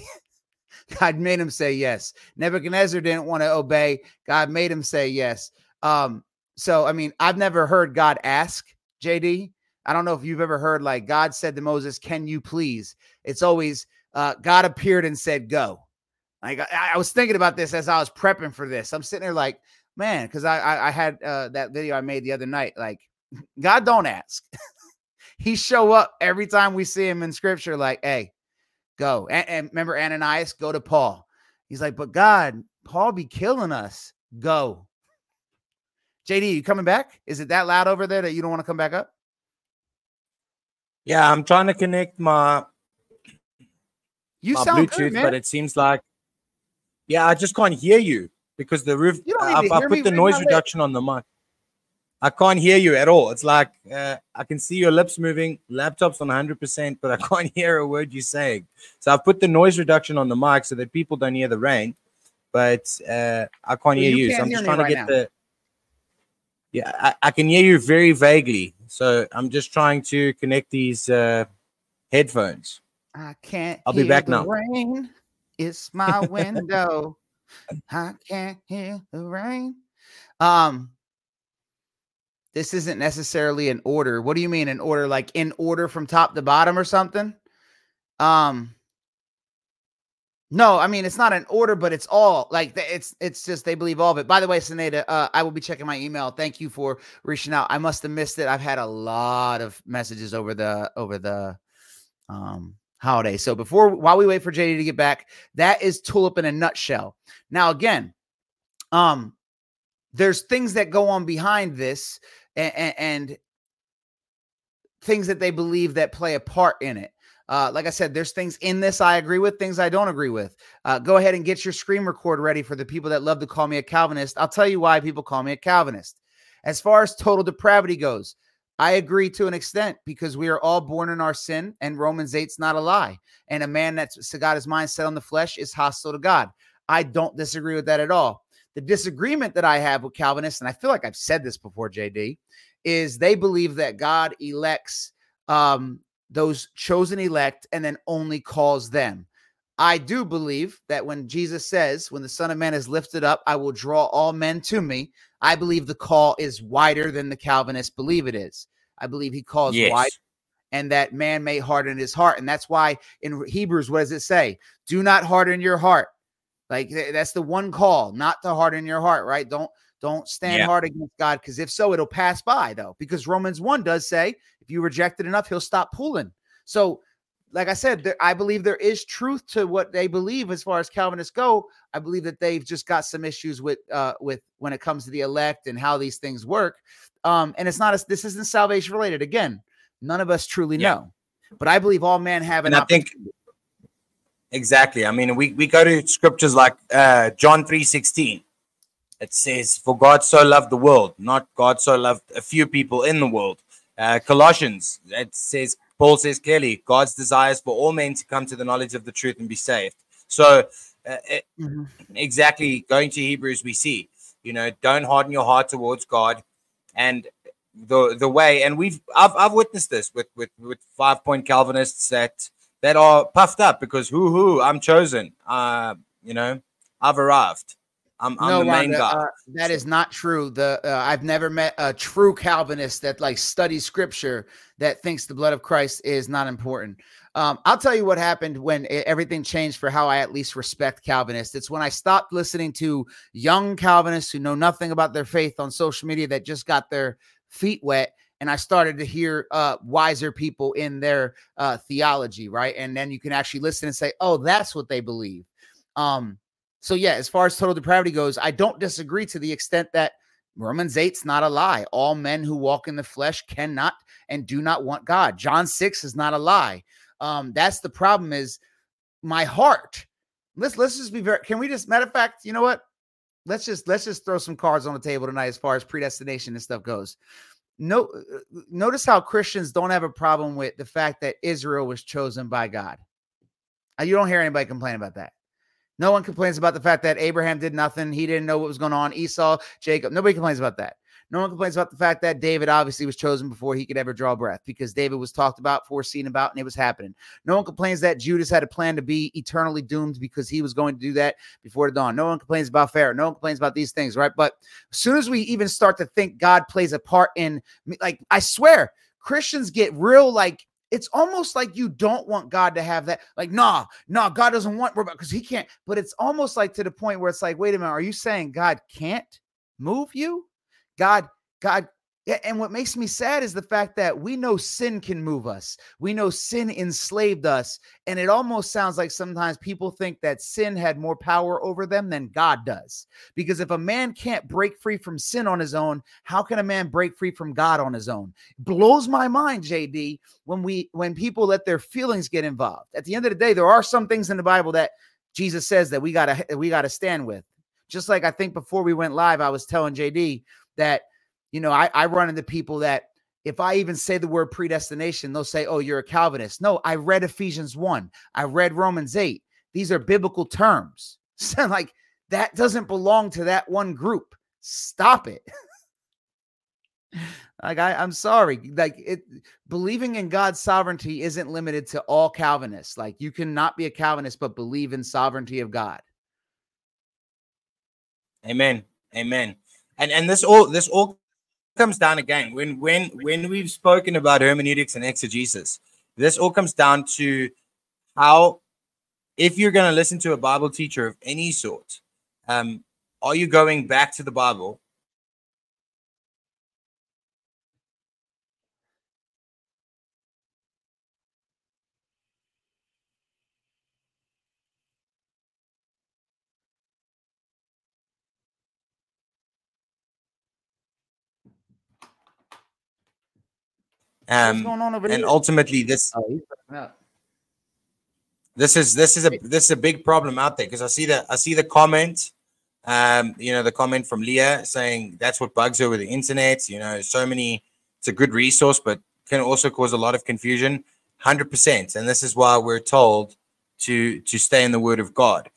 Speaker 2: God made him say yes. Nebuchadnezzar didn't want to obey. God made him say yes. Um, so I mean, I've never heard God ask JD. I don't know if you've ever heard like God said to Moses, "Can you please?" It's always uh, God appeared and said, "Go." Like I, I was thinking about this as I was prepping for this. I'm sitting there like, man, because I, I, I had uh, that video I made the other night. Like, God don't ask. he show up every time we see him in scripture, like, hey, go. And, and remember Ananias, go to Paul. He's like, but God, Paul be killing us. Go. JD, you coming back? Is it that loud over there that you don't want to come back up?
Speaker 1: Yeah, I'm trying to connect my
Speaker 2: You
Speaker 1: my
Speaker 2: sound
Speaker 1: Bluetooth,
Speaker 2: good, man.
Speaker 1: but it seems like yeah, I just can't hear you because the roof.
Speaker 2: You don't need
Speaker 1: I've, I put the noise reduction on the mic. I can't hear you at all. It's like uh, I can see your lips moving. Laptop's on 100%, but I can't hear a word you're saying. So I've put the noise reduction on the mic so that people don't hear the rain, but uh, I can't hear
Speaker 2: you
Speaker 1: you.
Speaker 2: can't
Speaker 1: so I'm just trying to get
Speaker 2: now.
Speaker 1: the. Yeah, I, I can hear you very vaguely. So I'm just trying to connect these uh, headphones.
Speaker 2: I can't.
Speaker 1: I'll be back
Speaker 2: the
Speaker 1: now.
Speaker 2: Rain. It's my window. I can't hear the rain. Um, this isn't necessarily an order. What do you mean an order? Like in order from top to bottom or something? Um. No, I mean it's not an order, but it's all like it's it's just they believe all of it. By the way, Sineda, uh, I will be checking my email. Thank you for reaching out. I must have missed it. I've had a lot of messages over the over the um holiday. So before while we wait for JD to get back, that is Tulip in a nutshell. Now again, um there's things that go on behind this and, and things that they believe that play a part in it. Uh, like I said, there's things in this I agree with, things I don't agree with. Uh, go ahead and get your screen record ready for the people that love to call me a Calvinist. I'll tell you why people call me a Calvinist. As far as total depravity goes, I agree to an extent because we are all born in our sin, and Romans 8's not a lie. And a man that's got his mind set on the flesh is hostile to God. I don't disagree with that at all. The disagreement that I have with Calvinists, and I feel like I've said this before, JD, is they believe that God elects um, those chosen elect and then only calls them. I do believe that when Jesus says, when the Son of Man is lifted up, I will draw all men to me. I believe the call is wider than the Calvinists believe it is. I believe he calls
Speaker 3: Yes.
Speaker 2: wide and that man may harden his heart. And that's why in Hebrews, what does it say? Do not harden your heart. Like that's the one call, not to harden your heart, right? Don't don't stand
Speaker 3: Yeah.
Speaker 2: hard against God because if so, it'll pass by though. Because Romans 1 does say if you reject it enough, he'll stop pulling. So, like I said, there, I believe there is truth to what they believe as far as Calvinists go. I believe that they've just got some issues with uh with when it comes to the elect and how these things work. Um, and it's not a, this isn't salvation related. Again, none of us truly
Speaker 3: Yeah.
Speaker 2: know. But I believe all men have an
Speaker 3: And I think. Exactly. I mean, we, we go to scriptures like uh, John three sixteen. It says, "For God so loved the world, not God so loved a few people in the world." Uh, Colossians, it says, Paul says clearly, God's desires for all men to come to the knowledge of the truth and be saved. So, uh, it,
Speaker 2: Mhm.
Speaker 3: exactly going to Hebrews, we see, you know, don't harden your heart towards God, and the the way. And we've I've I've witnessed this with with with five point Calvinists that that are puffed up because hoo hoo, I'm chosen. Uh, you know, I've arrived. I'm, I'm the main
Speaker 2: Rhonda, uh, that is not true. The uh, I've never met a true Calvinist that like studies scripture that thinks the blood of Christ is not important. Um, I'll tell you what happened when e- everything changed for how I at least respect Calvinists. It's when I stopped listening to young Calvinists who know nothing about their faith on social media that just got their feet wet. And I started to hear uh, wiser people in their uh, theology, right? And then you can actually listen and say, "Oh, that's what they believe." Um, so yeah, as far as total depravity goes, I don't disagree to the extent that Romans 8's not a lie. All men who walk in the flesh cannot and do not want God. John 6 is not a lie. Um, that's the problem is my heart. Let's let's just be very can we just matter of fact, you know what? Let's just let's just throw some cards on the table tonight as far as predestination and stuff goes. No uh, notice how Christians don't have a problem with the fact that Israel was chosen by God. Uh, You don't hear anybody complain about that. No one complains about the fact that Abraham did nothing. He didn't know what was going on. Esau, Jacob, nobody complains about that. No one complains about the fact that David obviously was chosen before he could ever draw breath because David was talked about, foreseen about, and it was happening. No one complains that Judas had a plan to be eternally doomed because he was going to do that before the dawn. No one complains about Pharaoh. No one complains about these things, right? But as soon as we even start to think God plays a part in, like, I swear, Christians get real like it's almost like you don't want God to have that. Like, nah, nah, God doesn't want because he can't. But it's almost like to the point where it's like, wait a minute, are you saying God can't move you? God, God, Yeah, and what makes me sad is the fact that we know sin can move us. We know sin enslaved us. And it almost sounds like sometimes people think that sin had more power over them than God does. Because if a man can't break free from sin on his own, how can a man break free from God on his own? Blows my mind, JD, when we when people let their feelings get involved. At the end of the day, there are some things in the Bible that Jesus says that we gotta we gotta stand with. Just like I think before we went live, I was telling JD that you know, I, I run into people that if I even say the word predestination, they'll say, Oh, you're a Calvinist. No, I read Ephesians 1, I read Romans 8. These are biblical terms. So, like, that doesn't belong to that one group. Stop it. like, I, I'm sorry. Like, it believing in God's sovereignty isn't limited to all Calvinists. Like, you cannot be a Calvinist, but believe in sovereignty of God.
Speaker 1: Amen. Amen. And and this all this all comes down again. When when when we've spoken about hermeneutics and exegesis this all comes down to how if you're going to listen to a bible teacher of any sort um are you going back to the bible Um, going on over and here? ultimately, this oh, this is this is a this is a big problem out there because I see the I see the comment, um, you know, the comment from Leah saying that's what bugs her with the internet. You know, so many. It's a good resource, but can also cause a lot of confusion. Hundred percent, and this is why we're told to to stay in the Word of God.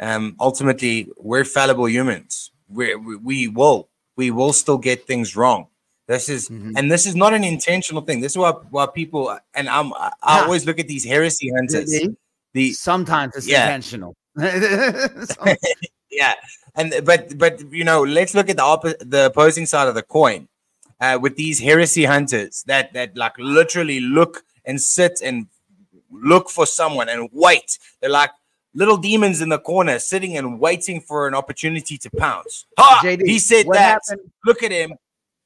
Speaker 1: Um, ultimately, we're fallible humans. we we, we will we will still get things wrong. This is mm-hmm. and this is not an intentional thing. This is why why people and I'm I, I yeah. always look at these heresy hunters.
Speaker 2: The sometimes it's yeah. intentional.
Speaker 1: yeah, and but but you know, let's look at the opposite, the opposing side of the coin. Uh, with these heresy hunters that that like literally look and sit and look for someone and wait. They're like little demons in the corner sitting and waiting for an opportunity to pounce. Ha! JD, he said that. Happened? Look at him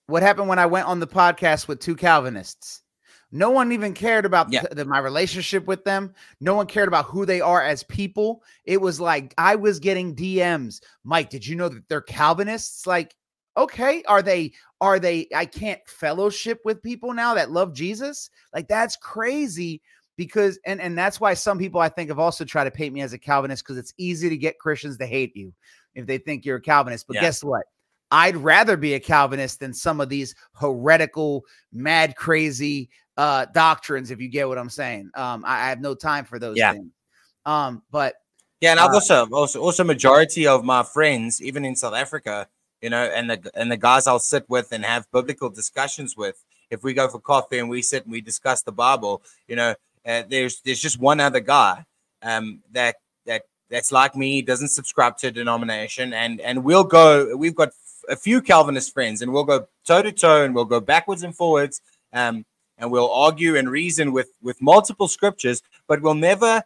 Speaker 2: what happened when I went on the podcast with two Calvinists? No one even cared about yeah. the, the, my relationship with them. No one cared about who they are as people. It was like I was getting DMs. Mike, did you know that they're Calvinists? Like, okay, are they? Are they? I can't fellowship with people now that love Jesus. Like that's crazy. Because and and that's why some people I think have also tried to paint me as a Calvinist because it's easy to get Christians to hate you if they think you're a Calvinist. But yeah. guess what? I'd rather be a Calvinist than some of these heretical, mad, crazy uh, doctrines. If you get what I'm saying, um, I, I have no time for those yeah. things. Um, but
Speaker 1: yeah, and I've uh, also also also majority of my friends, even in South Africa, you know, and the and the guys I'll sit with and have biblical discussions with. If we go for coffee and we sit and we discuss the Bible, you know, uh, there's there's just one other guy um, that that that's like me, doesn't subscribe to a denomination, and and we'll go. We've got a few Calvinist friends, and we'll go toe to toe, and we'll go backwards and forwards, um, and we'll argue and reason with with multiple scriptures, but we'll never.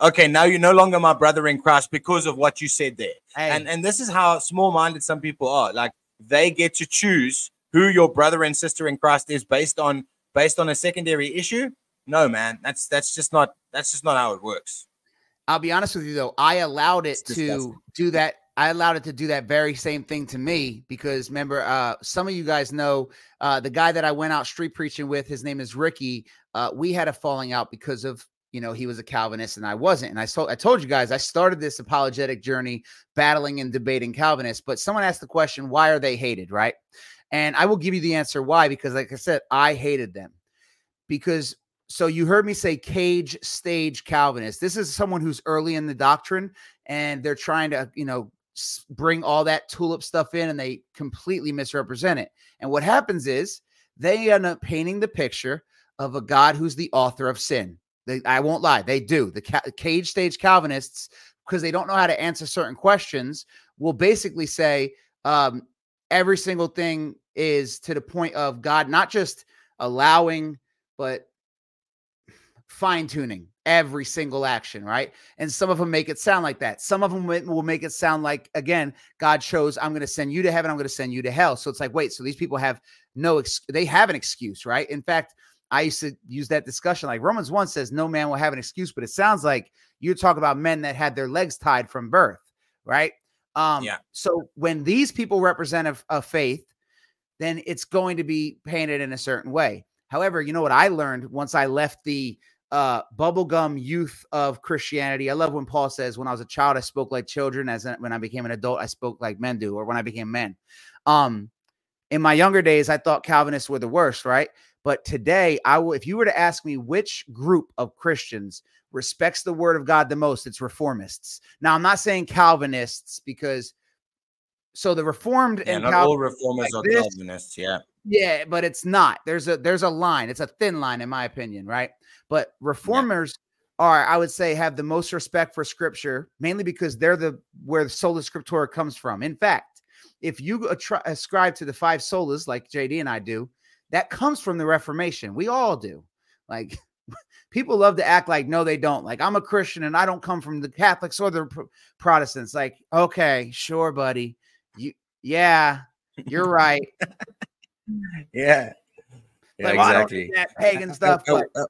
Speaker 1: Okay, now you're no longer my brother in Christ because of what you said there, hey. and and this is how small-minded some people are. Like they get to choose who your brother and sister in Christ is based on based on a secondary issue. No, man, that's that's just not that's just not how it works.
Speaker 2: I'll be honest with you though, I allowed it to do that I allowed it to do that very same thing to me because remember, uh, some of you guys know uh, the guy that I went out street preaching with. His name is Ricky. Uh, we had a falling out because of you know he was a Calvinist and I wasn't. And I told I told you guys I started this apologetic journey battling and debating Calvinists. But someone asked the question, why are they hated, right? And I will give you the answer why because, like I said, I hated them because so you heard me say cage stage Calvinist. This is someone who's early in the doctrine and they're trying to, you know, bring all that tulip stuff in and they completely misrepresent it. And what happens is they end up painting the picture of a God who's the author of sin. They, I won't lie, they do. The ca- cage stage Calvinists, because they don't know how to answer certain questions, will basically say um, every single thing is to the point of God not just allowing, but fine tuning every single action, right? And some of them make it sound like that. Some of them will make it sound like, again, God chose, I'm going to send you to heaven, I'm going to send you to hell. So it's like, wait, so these people have no, ex- they have an excuse, right? In fact, I used to use that discussion. Like Romans 1 says, no man will have an excuse, but it sounds like you talk about men that had their legs tied from birth, right? Um, yeah. So when these people represent a, a faith, then it's going to be painted in a certain way. However, you know what I learned once I left the uh bubblegum youth of Christianity. I love when Paul says, when I was a child, I spoke like children, as when I became an adult, I spoke like men do, or when I became men. Um, in my younger days, I thought Calvinists were the worst, right? But today, I will, if you were to ask me which group of Christians respects the word of God the most, it's reformists. Now, I'm not saying Calvinists because so the reformed
Speaker 1: yeah,
Speaker 2: and
Speaker 1: not
Speaker 2: Calvin,
Speaker 1: all reformers like are this, Calvinists, yeah.
Speaker 2: Yeah, but it's not. There's a there's a line. It's a thin line, in my opinion, right? But reformers yeah. are, I would say, have the most respect for scripture, mainly because they're the where the sola scriptura comes from. In fact, if you ascribe to the five solas, like JD and I do, that comes from the Reformation. We all do. Like people love to act like no, they don't. Like I'm a Christian and I don't come from the Catholics or the Protestants. Like, okay, sure, buddy. You, yeah, you're right.
Speaker 1: yeah, yeah, like, exactly.
Speaker 2: That pagan oh, stuff. Oh, but, yeah, oh,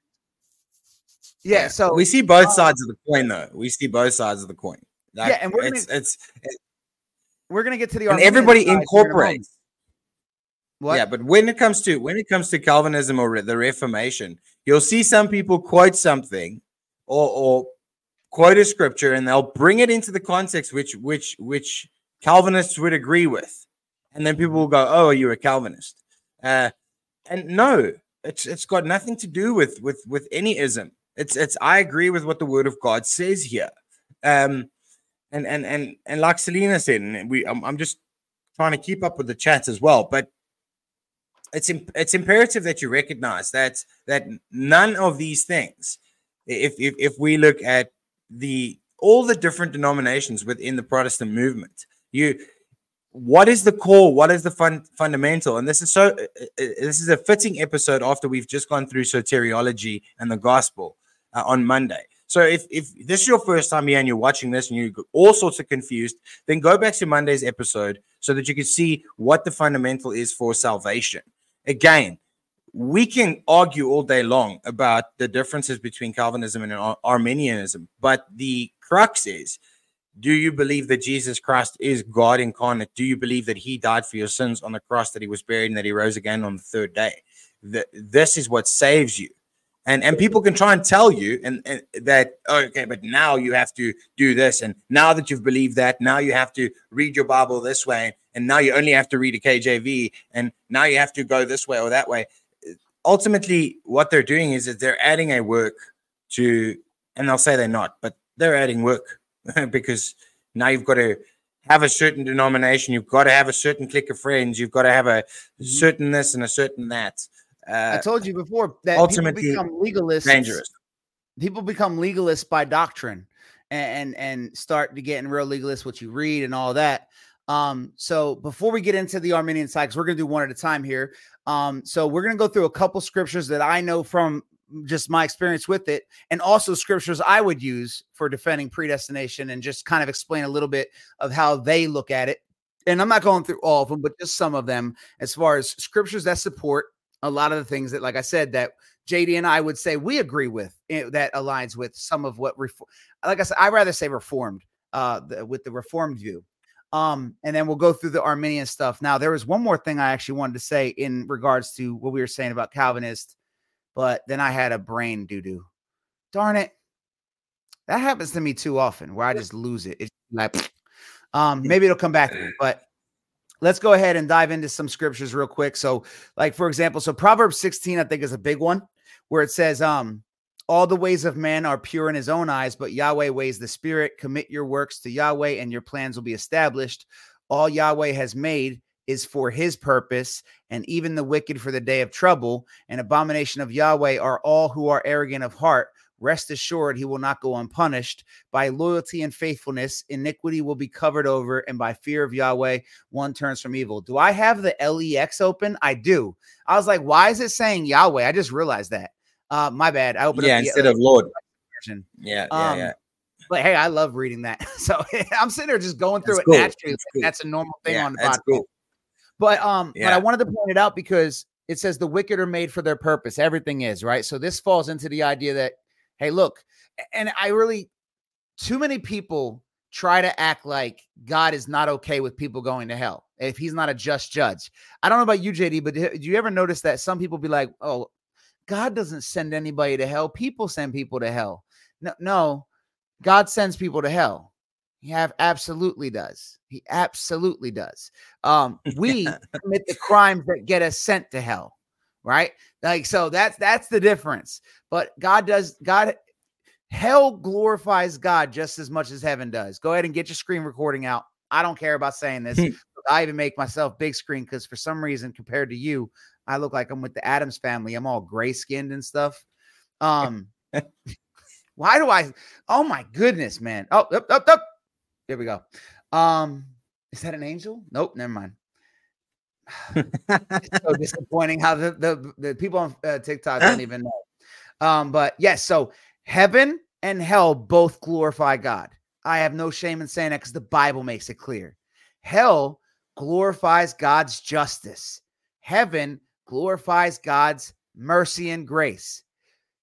Speaker 2: yeah, so
Speaker 1: we see both uh, sides of the coin, though. We see both sides of the coin.
Speaker 2: Like, yeah, and we're
Speaker 1: it's,
Speaker 2: gonna,
Speaker 1: it's, it's
Speaker 2: we're gonna get to the
Speaker 1: and everybody incorporates
Speaker 2: what?
Speaker 1: Yeah, but when it comes to when it comes to Calvinism or the Reformation, you'll see some people quote something or, or quote a scripture and they'll bring it into the context which which which Calvinists would agree with, and then people will go, "Oh, you're a Calvinist," uh, and no, it's it's got nothing to do with with with any ism. It's it's I agree with what the Word of God says here, um, and and and and like Selena said, and we I'm, I'm just trying to keep up with the chat as well, but it's it's imperative that you recognize that that none of these things, if if, if we look at the all the different denominations within the Protestant movement, you what is the core? What is the fun, fundamental? And this is so this is a fitting episode after we've just gone through soteriology and the gospel uh, on monday so if, if this is your first time here and you're watching this and you're all sorts of confused then go back to monday's episode so that you can see what the fundamental is for salvation again, we can argue all day long about the differences between Calvinism and Ar- Arminianism, but the crux is do you believe that Jesus Christ is God incarnate? Do you believe that he died for your sins on the cross, that he was buried, and that he rose again on the third day? That this is what saves you. And, and people can try and tell you and, and that okay but now you have to do this and now that you've believed that now you have to read your bible this way and now you only have to read a KJV, and now you have to go this way or that way. Ultimately, what they're doing is that they're adding a work to, and they'll say they're not, but they're adding work because now you've got to have a certain denomination, you've got to have a certain clique of friends, you've got to have a mm-hmm. certain this and a certain that.
Speaker 2: Uh, I told you before that ultimately become legalists.
Speaker 1: Dangerous.
Speaker 2: People become legalists by doctrine and, and and start to get in real legalists what you read and all that. Um, so before we get into the Arminian side, because we're gonna do one at a time here. Um, so we're gonna go through a couple scriptures that I know from just my experience with it, and also scriptures I would use for defending predestination, and just kind of explain a little bit of how they look at it. And I'm not going through all of them, but just some of them as far as scriptures that support a lot of the things that, like I said, that JD and I would say we agree with eh, that aligns with some of what reform. Like I said, I rather say reformed uh, the, with the reformed view. Um, and then we'll go through the Arminian stuff. Now, there was one more thing I actually wanted to say in regards to what we were saying about Calvinist, but then I had a brain doo doo. Darn it. That happens to me too often where I just lose it. It's like, um, maybe it'll come back but let's go ahead and dive into some scriptures real quick. So, like for example, so Proverbs 16, I think is a big one where it says, um, all the ways of man are pure in his own eyes, but Yahweh weighs the spirit. Commit your works to Yahweh, and your plans will be established. All Yahweh has made is for his purpose, and even the wicked for the day of trouble. An abomination of Yahweh are all who are arrogant of heart. Rest assured, he will not go unpunished. By loyalty and faithfulness, iniquity will be covered over, and by fear of Yahweh, one turns from evil. Do I have the LEX open? I do. I was like, why is it saying Yahweh? I just realized that. Uh, my bad. I opened
Speaker 1: yeah, instead of Lord.
Speaker 2: version.
Speaker 1: Yeah, yeah,
Speaker 2: Um,
Speaker 1: yeah.
Speaker 2: But hey, I love reading that. So I'm sitting there just going through
Speaker 1: That's
Speaker 2: it
Speaker 1: cool.
Speaker 2: naturally.
Speaker 1: That's cool.
Speaker 2: That's a normal thing
Speaker 1: yeah
Speaker 2: on the podcast.
Speaker 1: cool.
Speaker 2: But um, but I wanted to point it out because it says the wicked are made for their purpose. Everything is right. So this falls into the idea that hey, look, and I really too many people try to act like God is not okay with people going to hell if He's not a just judge. I don't know about you, JD, but do you ever notice that some people be like, "Oh, God doesn't send anybody to hell. People send people to hell." No, no, God sends people to hell. He have absolutely does. He absolutely does. Um, we commit the crimes that get us sent to hell, right? Like so that's that's the difference. But God does God hell glorifies God just as much as heaven does. Go ahead and get your screen recording out. I don't care about saying this. I even make myself big screen because for some reason, compared to you, I look like I'm with the Addams family. I'm all gray skinned and stuff. Um, why do I? Oh my goodness, man! Oh, up, up, up. There we go. Um, is that an angel? Nope, never mind. It's so disappointing how the the, the people on uh, TikTok don't even know. Um, but yes, so heaven and hell both glorify God. I have no shame in saying that because the Bible makes it clear. Hell glorifies God's justice. Heaven glorifies God's mercy and grace.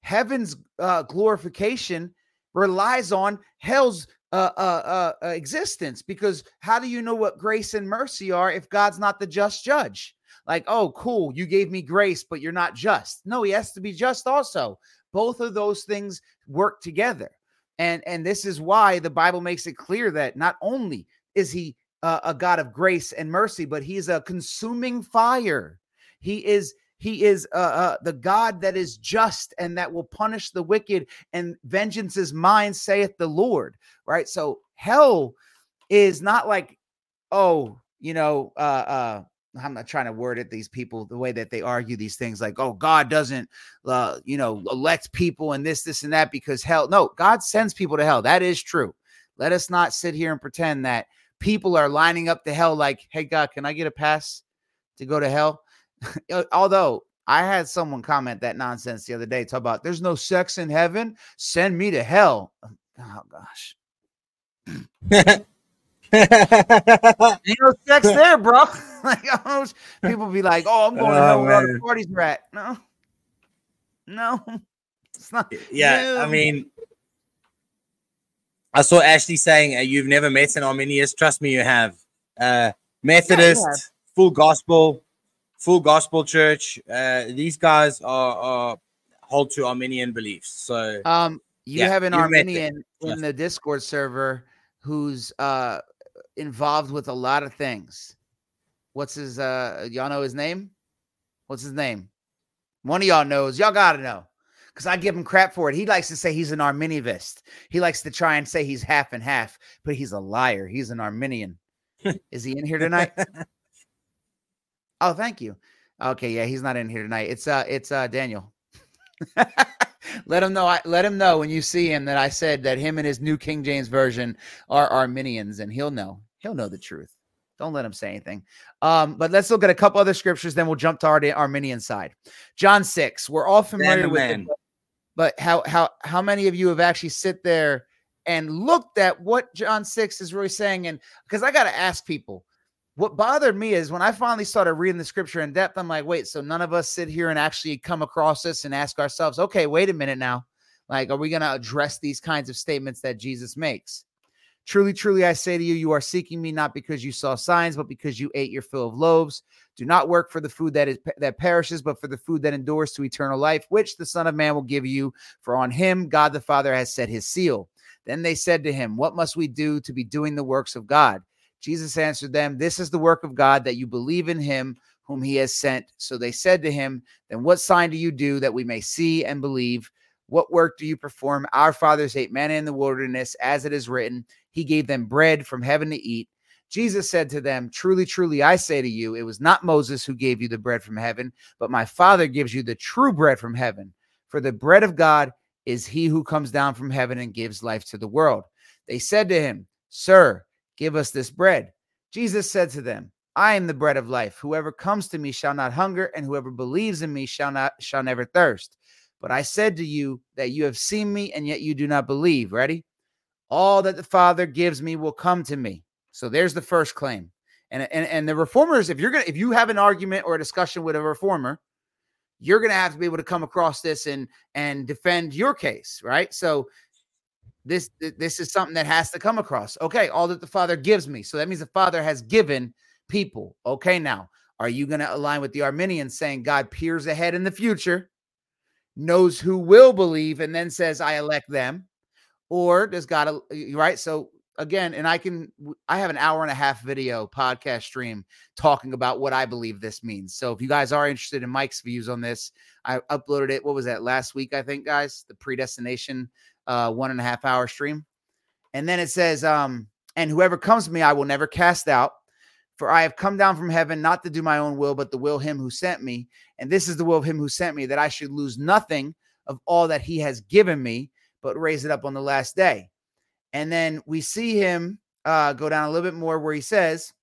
Speaker 2: Heaven's uh, glorification relies on hell's uh, uh, uh, existence because how do you know what grace and mercy are if God's not the just judge? Like, oh, cool, you gave me grace, but you're not just. No, he has to be just also. Both of those things work together. And and this is why the Bible makes it clear that not only is he uh, a God of grace and mercy, but he's a consuming fire. He is he is uh, uh, the God that is just and that will punish the wicked, and vengeance is mine, saith the Lord. Right. So hell is not like, oh, you know, uh, uh, I'm not trying to word it. These people, the way that they argue these things, like, oh, God doesn't, uh, you know, elect people and this, this, and that because hell. No, God sends people to hell. That is true. Let us not sit here and pretend that people are lining up to hell. Like, hey, God, can I get a pass to go to hell? Although I had someone comment that nonsense the other day, talk about there's no sex in heaven. Send me to hell. Oh gosh. Ain't no sex there, bro. like people be like, "Oh, I'm going to
Speaker 1: Oh,
Speaker 2: hell where all the parties are at." No, no, it's not.
Speaker 1: yeah, I mean, I saw Ashley saying uh, you've never met an Arminius. Trust me, you have. Uh, Methodist,
Speaker 2: have.
Speaker 1: full gospel, full gospel church. Uh, these guys are, are hold to Arminian beliefs. So
Speaker 2: Um, you
Speaker 1: Yeah,
Speaker 2: have an
Speaker 1: you've met them.
Speaker 2: Arminian in
Speaker 1: Trust
Speaker 2: the Discord server who's uh involved with a lot of things. What's his uh y'all know his name? What's his name? One of y'all knows. Y'all gotta know. Because I give him crap for it. He likes to say he's an Arminianist. He likes to try and say he's half and half, but he's a liar. He's an Arminian. Is he in here tonight? oh, thank you. Okay, yeah, he's not in here tonight. It's uh it's uh Daniel. let him know I let him know when you see him that I said that him and his new King James version are Arminians, and he'll know. He'll know the truth. Don't let him say anything. Um, but let's look at a couple other scriptures, then we'll jump to our Arminian side. John 6. We're all familiar with it, but- how how how many of you have actually sit there and looked at what John 6 is really saying? And because I gotta ask people, what bothered me is when I finally started reading the scripture in depth, I'm like, wait, so none of us sit here and actually come across this and ask ourselves, okay, wait a minute now. Like, are we going to address these kinds of statements that Jesus makes? Truly, truly, I say to you, you are seeking me not because you saw signs, but because you ate your fill of loaves. Do not work for the food that is that perishes, but for the food that endures to eternal life, which the Son of Man will give you. For on him God the Father has set his seal. Then they said to him, What must we do to be doing the works of God? Jesus answered them, This is the work of God, that you believe in him whom he has sent. So they said to him, Then what sign do you do that we may see and believe? What work do you perform? Our fathers ate manna in the wilderness, as it is written, He gave them bread from heaven to eat. Jesus said to them, Truly, truly, I say to you, it was not Moses who gave you the bread from heaven, but my Father gives you the true bread from heaven. For the bread of God is he who comes down from heaven and gives life to the world. They said to him, Sir, give us this bread. Jesus said to them, I am the bread of life. Whoever comes to me shall not hunger, and whoever believes in me shall not shall never thirst. But I said to you that you have seen me, and yet you do not believe. Ready? All that the Father gives me will come to me. So there's the first claim. And, and, and the reformers, if you're gonna if you have an argument or a discussion with a reformer, you're gonna have to be able to come across this and and defend your case, right? So this this is something that has to come across. Okay, all that the Father gives me. So that means the Father has given people. Okay, now are you going to align with the Arminians saying God peers ahead in the future, knows who will believe, and then says, I elect them? Or does God, right? So again, and I can, I have an hour and a half video podcast stream talking about what I believe this means. So if you guys are interested in Mike's views on this, I uploaded it. What was that last week? I think, guys, the predestination uh, one and a half hour stream. And then it says, um, and whoever comes to me, I will never cast out. For I have come down from heaven not to do my own will, but the will him who sent me. And this is the will of him who sent me, that I should lose nothing of all that he has given me, but raise it up on the last day. And then we see him uh, go down a little bit more where he says,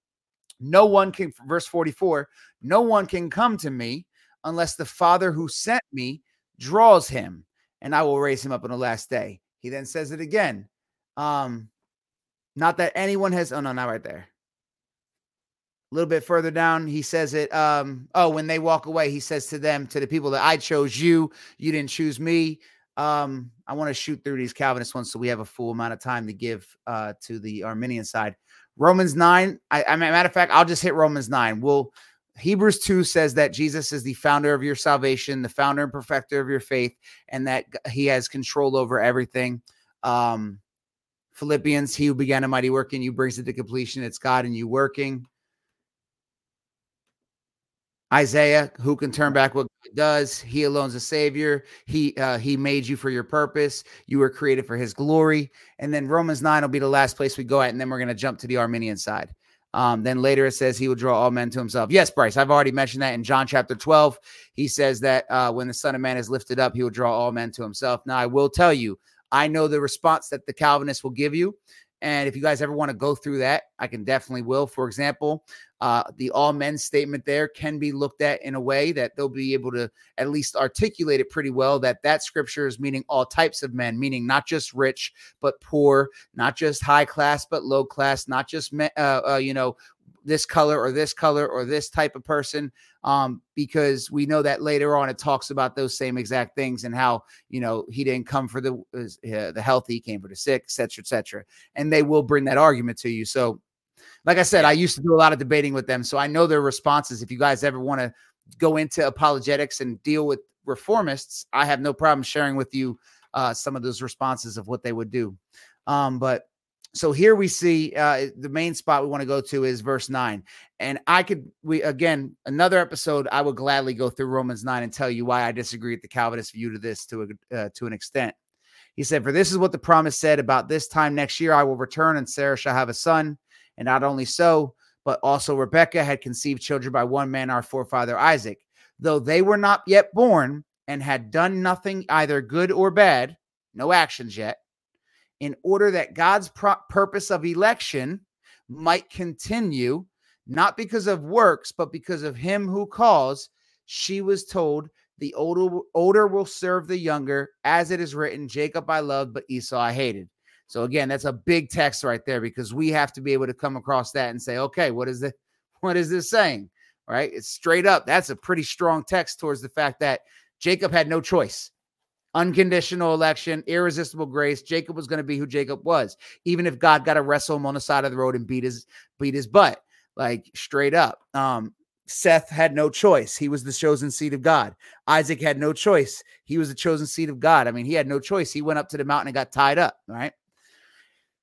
Speaker 2: No one can, verse 44, no one can come to me unless the Father who sent me draws him, and I will raise him up on the last day. He then says it again. Um, not that anyone has, oh no, not right there. A little bit further down, he says it. Um, oh, when they walk away, he says to them, to the people that I chose you, you didn't choose me. Um, I want to shoot through these Calvinist ones so we have a full amount of time to give uh, to the Arminian side. Romans 9, I, I matter of fact, I'll just hit Romans 9. We'll Hebrews 2 says that Jesus is the founder of your salvation, the founder and perfecter of your faith, and that he has control over everything. Um, Philippians, he who began a mighty work in you brings it to completion. It's God and you working. Isaiah, who can turn back what God does? He alone's a savior. He uh, he made you for your purpose. You were created for His glory. And then Romans nine will be the last place we go at, and then we're going to jump to the Arminian side. Um, then later it says he will draw all men to himself. Yes, Bryce, I've already mentioned that in John chapter 12. He says that uh, when the Son of Man is lifted up, he will draw all men to himself. Now, I will tell you, I know the response that the Calvinists will give you. And if you guys ever want to go through that, I can definitely will. For example, uh, the all men statement there can be looked at in a way that they'll be able to at least articulate it pretty well that that scripture is meaning all types of men, meaning not just rich, but poor, not just high class, but low class, not just, uh, uh, you know, this color or this color or this type of person um, because we know that later on it talks about those same exact things and how you know he didn't come for the uh, the healthy he came for the sick etc etc and they will bring that argument to you. So like i said i used to do a lot of debating with them so i know their responses. If you guys ever want to go into apologetics and deal with reformists i have no problem sharing with you uh, some of those responses of what they would do. Um, but so here we see uh, the main spot we want to go to is verse 9 and i could we again another episode i would gladly go through romans 9 and tell you why i disagree with the calvinist view to this to a, uh, to an extent. He said for this is what the promise said about this time next year i will return and sarah shall have a son. And not only so but also rebekah had conceived children by one man our forefather isaac. Though they were not yet born and had done nothing either good or bad no actions yet in order that God's purpose of election might continue, not because of works, but because of him who calls, she was told, The older, older will serve the younger, as it is written, Jacob I loved, but Esau I hated. So again, that's a big text right there because we have to be able to come across that and say, okay, what is it? What is this saying? Right? It's straight up. That's a pretty strong text towards the fact that Jacob had no choice unconditional election, irresistible grace. Jacob was going to be who Jacob was, even if God got to wrestle him on the side of the road and beat his beat his butt, like straight up. Um, Seth had no choice. He was the chosen seed of God. Isaac had no choice. He was the chosen seed of God. I mean, he had no choice. He went up to the mountain and got tied up, right?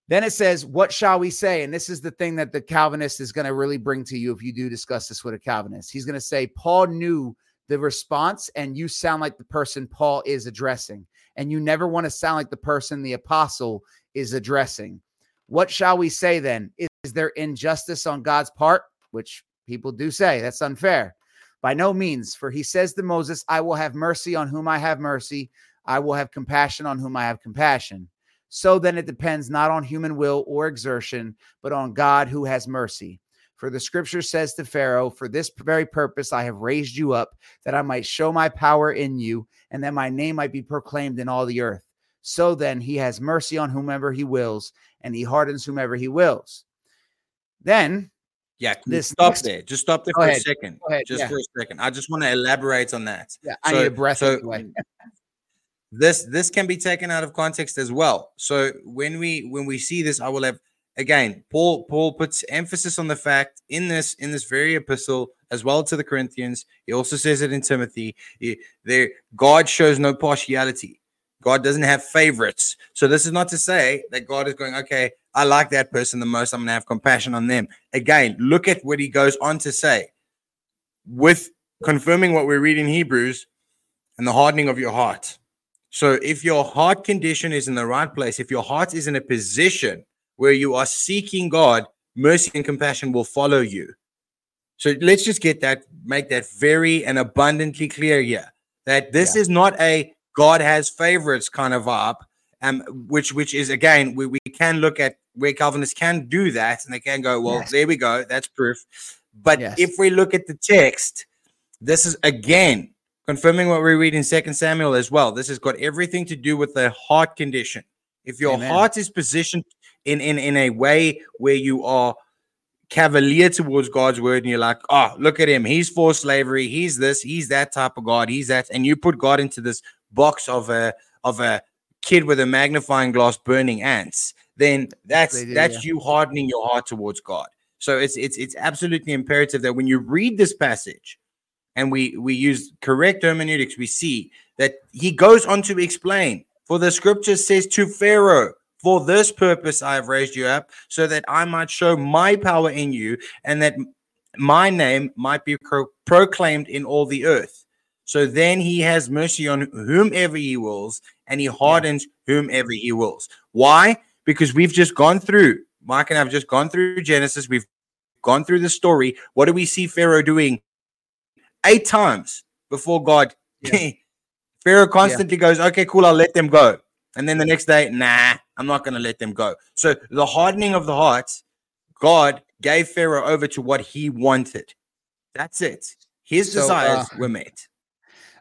Speaker 2: Then it says, What shall we say? And this is the thing that the Calvinist is going to really bring to you if you do discuss this with a Calvinist. He's going to say, Paul knew the response and you sound like the person Paul is addressing. And you never want to sound like the person the apostle is addressing. What shall we say then? Is, is there injustice on God's part? Which people do say that's unfair. By no means, for he says to Moses, I will have mercy on whom I have mercy, I will have compassion on whom I have compassion. So then it depends not on human will or exertion, but on God who has mercy. For the scripture says to Pharaoh, For this very purpose I have raised you up, that I might show my power in you, and that my name might be proclaimed in all the earth. So then he has mercy on whomever he wills, and he hardens whomever he wills. Then
Speaker 1: Yeah,
Speaker 2: This
Speaker 1: stop
Speaker 2: next-
Speaker 1: there. Just stop there
Speaker 2: Go
Speaker 1: for
Speaker 2: ahead.
Speaker 1: a second.
Speaker 2: Ahead,
Speaker 1: Just
Speaker 2: yeah.
Speaker 1: for a second. I just want to elaborate on that.
Speaker 2: yeah, I
Speaker 1: So-
Speaker 2: need a breath
Speaker 1: so
Speaker 2: anyway.
Speaker 1: this this can be taken out of context as well. So when we when we see this, I will have again Paul Paul puts emphasis on the fact in this in this very epistle as well to the Corinthians. He also says it in Timothy. He, there God shows no partiality. God doesn't have favorites. So this is not to say that God is going, okay, I like that person the most. I'm gonna have compassion on them. Again, look at what he goes on to say with confirming what we read in Hebrews and the hardening of your heart. So if your heart condition is in the right place, if your heart is in a position where you are seeking God, mercy and compassion will follow you. So let's just get that, make that very and abundantly clear here that this is not a God has favorites kind of vibe, um, which which is again we, we can look at where Calvinists can do that and they can go, well,
Speaker 2: Yes.
Speaker 1: there we go, that's proof. But
Speaker 2: Yes.
Speaker 1: if we look at the text, this is again confirming what we read in Second Samuel as well. This has got everything to do with the heart condition. If your
Speaker 2: Amen.
Speaker 1: heart is positioned in, in in a way where you are cavalier towards God's word, and you're like, oh, look at him, he's for slavery, he's this, he's that type of God, he's that, and you put God into this box of a of a kid with a magnifying glass burning ants, then that's
Speaker 2: do,
Speaker 1: that's you hardening your heart towards God. So it's it's it's absolutely imperative that when you read this passage and we we use correct hermeneutics, we see that he goes on to explain. For the scripture says to Pharaoh, For this purpose I have raised you up, so that I might show my power in you, and that my name might be pro- proclaimed in all the earth. So then he has mercy on whomever he wills, and he hardens whomever he wills. Why? Because we've just gone through, Mike and I have just gone through Genesis. We've gone through the story. What do we see Pharaoh doing? Eight times before God.
Speaker 2: Yeah.
Speaker 1: Pharaoh constantly goes, okay, cool, I'll let them go. And then the next day, nah, I'm not going to let them go. So the hardening of the heart, God gave Pharaoh over to what he wanted. That's it. His
Speaker 2: So,
Speaker 1: desires
Speaker 2: uh,
Speaker 1: were met.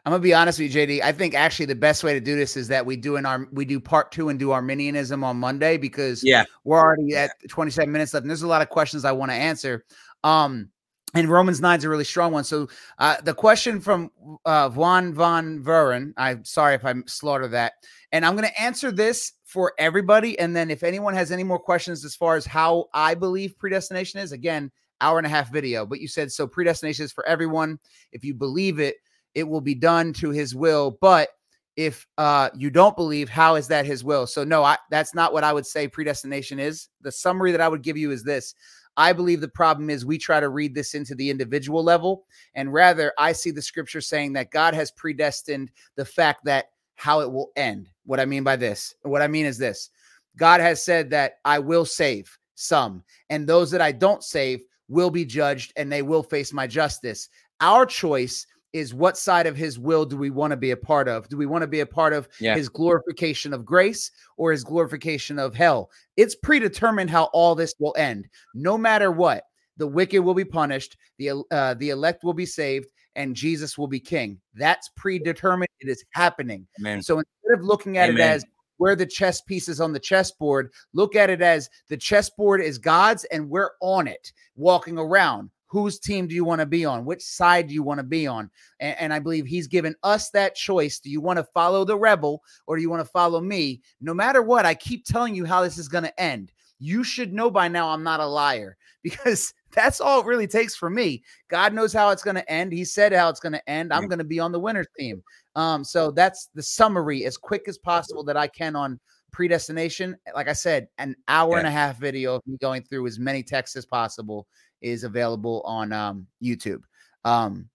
Speaker 2: I'm gonna be honest with you, JD. I think actually the best way to do this is that we do in our we do part two and do Arminianism on Monday because
Speaker 1: Yeah.
Speaker 2: we're already at 27 minutes left, and there's a lot of questions I want to answer. Um, and Romans 9 is a really strong one. So uh, the question from uh, Juan von Vuren, I'm sorry if I slaughtered that, and I'm going to answer this for everybody. And then if anyone has any more questions as far as how I believe predestination is, again, hour and a half video. But you said so predestination is for everyone. If you believe it, it will be done to His will. But if uh, you don't believe, how is that His will? So no, I, that's not what I would say predestination is. The summary that I would give you is this. I believe the problem is we try to read this into the individual level. And rather, I see the scripture saying that God has predestined the fact that how it will end. What I mean by this, what I mean is this God has said that I will save some, and those that I don't save will be judged and they will face my justice. Our choice is what side of his will do we want to be a part of? Do we want to be a part of
Speaker 1: Yeah.
Speaker 2: his glorification of grace or his glorification of hell? It's predetermined how all this will end. No matter what, the wicked will be punished, the uh, the elect will be saved, and Jesus will be king. That's predetermined. It is happening.
Speaker 1: Amen.
Speaker 2: So instead of looking at it as where the chess pieces on the chessboard, look at it as the chessboard is God's and we're on it, walking around. Whose team do you want to be on? Which side do you want to be on? And, and I believe he's given us that choice. Do you want to follow the rebel or do you want to follow me? No matter what, I keep telling you how this is going to end. You should know by now I'm not a liar because that's all it really takes for me. God knows how it's going to end. He said how it's going to end. I'm going to be on the winner's team. Um, so that's the summary as quick as possible that I can on predestination. Like I said, an hour and a half video of me going through as many texts as possible is available on um, YouTube. Um,